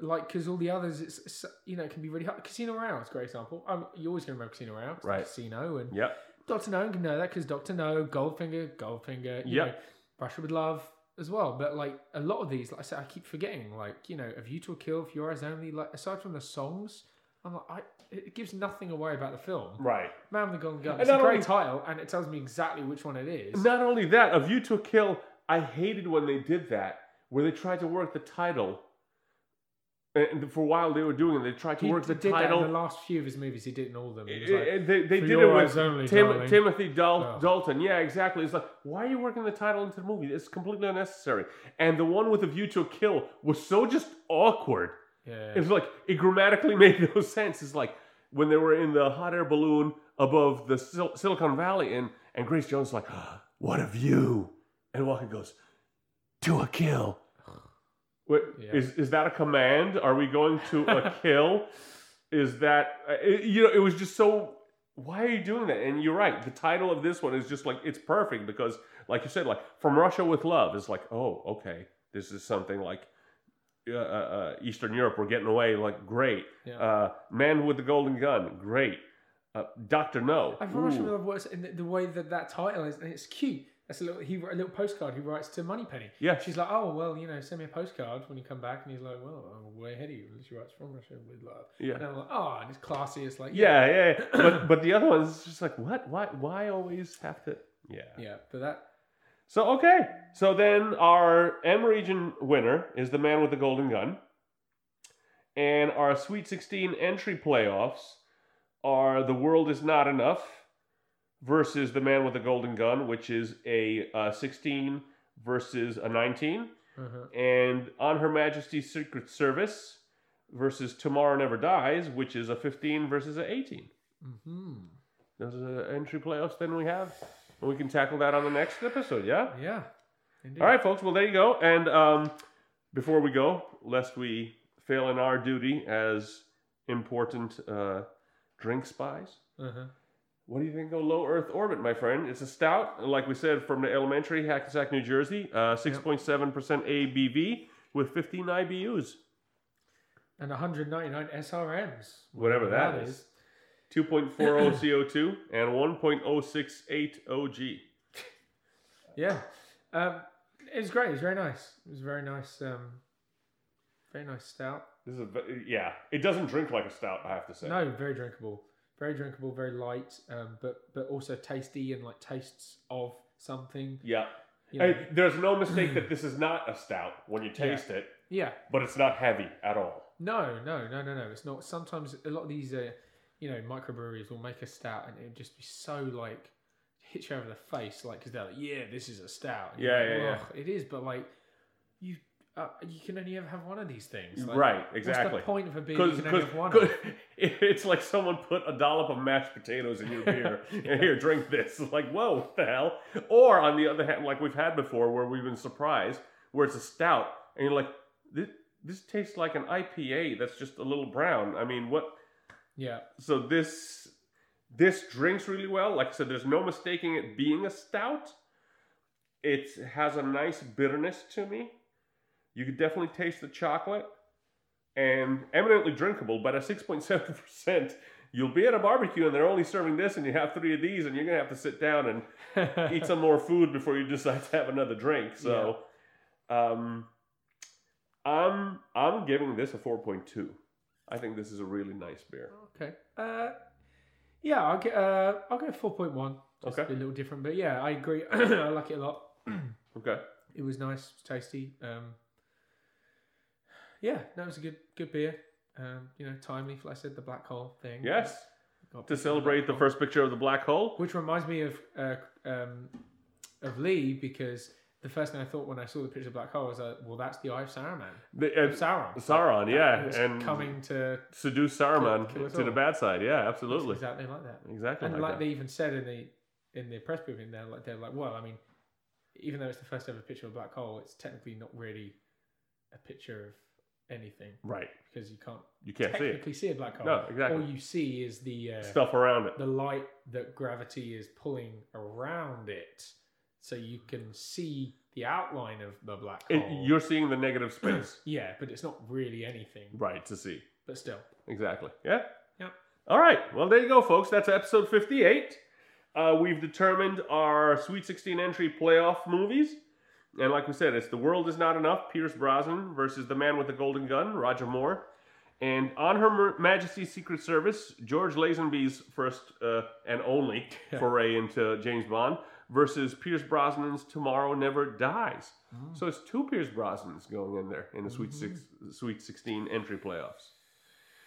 Like because all the others, it's, it's you know it can be really hard. Casino Royale is a great example. Um, you always going to remember Casino Royale, it's Right. Casino and Yep. Doctor No can know that because Doctor No, Goldfinger, Goldfinger, yeah. Russia with Love as well. But like a lot of these, like I said, I keep forgetting. Like you know, A View to a Kill, For Your Eyes Only. Like aside from the songs, I'm like, I it gives nothing away about the film. Right. Man with the Golden Gun. It's a great only- title, and it tells me exactly which one it is. Not only that, A View to a Kill. I hated when they did that, where they tried to work the title. And for a while they were doing it. They tried to he work the did title. that in the last few of his movies. He did in all of them. Like, they they did it with only, Tim. Timothy Dal- Oh. Dalton. Yeah, exactly. It's like, why are you working the title into the movie? It's completely unnecessary. And the one with a view to a kill was so just awkward. yeah, It's like it grammatically made no sense. It's like when they were in the hot air balloon above the Sil- Silicon Valley, and and Grace Jones is like, "What a view!" And Walken goes, "To a kill." Wait, Yeah. is is that a command? Are we going to a kill? Is that uh, it- you know? It was just so. Why are you doing that? And you're right. The title of this one is just like it's perfect because, like you said, like from Russia with love is like, oh, okay, this is something like uh, uh, uh, Eastern Europe. We're getting away. Like great. yeah. Uh, Man with the Golden Gun. Great. Uh, Doctor No. I've Russia Ooh. with Love works in the, the way that that title is, and it's cute. That's a little. He a little postcard. He writes to Moneypenny. Yeah. She's like, oh well, you know, send me a postcard when you come back, and he's like, well, I'm way ahead of you. And she writes from Russia with love. Yeah. And I'm like, oh, and it's classy. It's like, Yeah, yeah, yeah. but but the other one is just like what? Why? Why always have to? Yeah. yeah. But that, So okay. So then our M region winner is the man with the golden gun, and our Sweet 16 entry playoffs are the world is not enough versus the man with the golden gun, which is a uh, 16 versus a 19. uh-huh. and On Her Majesty's Secret Service versus Tomorrow Never Dies, which is a 15 versus a 18. hmm Those are the entry playoffs then we have. And we can tackle that on the next episode, yeah? yeah. Indeed. All right, folks. Well, there you go. And um, before we go, lest we fail in our duty as important uh, drink spies, Uh-huh. What do you think of low Earth orbit, my friend? It's a stout, like we said, from the Alementary, Hackensack, New Jersey. Uh, 6.7% ABV with 15 IBUs. And 199 SRMs. Whatever that is. 2.40 CO2 and 1.068 OG. Yeah. Um, it was great. It was very nice. It was very nice. Um, very nice stout. This is a, yeah, it doesn't drink like a stout, I have to say. No, very drinkable. Very drinkable, very light, um, but but also tasty and like tastes of something. Yeah. You know. Hey, there's no mistake that this is not a stout when you taste it, Yeah. but it's not heavy at all. No, no, no, no, no. It's not. Sometimes a lot of these, uh, you know, microbreweries will make a stout and it would just be so like hit you over the face, like because they're like, yeah, this is a stout. And you're Yeah, like, yeah, yeah. It is, but like you, uh, you can only ever have one of these things. Like, right, What's exactly. the point of a beer? You Because can only have one. of? it's like someone put a dollop of mashed potatoes in your beer and here, drink this. It's like, whoa, what the hell? Or on the other hand, like we've had before, where we've been surprised, where it's a stout, and you're like, this, this tastes like an IPA that's just a little brown. I mean, what? Yeah, So this this drinks really well. Like I said, there's no mistaking it being a stout. It has a nice bitterness to me. You could definitely taste the chocolate, and eminently drinkable. But at six point seven percent, you'll be at a barbecue and they're only serving this, and you have three of these, and you're gonna have to sit down and eat some more food before you decide to have another drink. So, um, I'm I'm giving this a four point two. I think this is a really nice beer. Okay. Uh, yeah, I'll get. Uh, I'll go four point one. Just Okay. a little different, but yeah, I agree. I like it a lot. Okay. It was nice, tasty. Um, yeah, no, it was a good, good beer. Um, you know, timely. Like I said, the black hole thing. Yes. Got To celebrate the hole. first picture of the black hole. which reminds me of uh, um, of Lee because the first thing I thought when I saw the picture of black hole was, uh, well, that's the eye of Saruman. The, uh, Sauron. Sauron, yeah, and coming to seduce Saruman Kill- kill to the bad side. Yeah, it's absolutely, exactly like that. exactly. And like like that. they even said in the in the press briefing, they're like they're like, well, I mean, even though it's the first ever picture of a black hole, it's technically not really a picture of anything right, because you can't you can't see it. technically see, a black hole. No, exactly. All you see is the uh, Stuff around it. the light that gravity is pulling around it, so you can see the outline of the black hole. It- You're seeing the negative space, yeah, but it's not really anything. right, to see. But still, Exactly. Yeah. Yep. All right. Well, there you go, folks. That's episode 58. Uh, we've determined our Sweet 16 entry playoff movies. And like we said, it's The World Is Not Enough, Pierce Brosnan versus The Man with the Golden Gun, Roger Moore. And on Her Majesty's Secret Service, George Lazenby's first uh, and only foray into James Bond versus Pierce Brosnan's Tomorrow Never Dies. So it's two Pierce Brosnans going in there in the Sweet, six, Sweet 16 entry playoffs.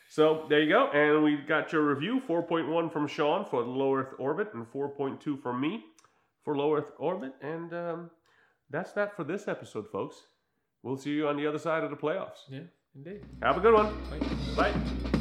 So there you go. And we got your review 4.1 from Sean for low Earth orbit and 4.2 from me for low Earth orbit. And um, that's that for this episode, folks. We'll see you on the other side of the playoffs. yeah, indeed. Have a good one. Right. Bye.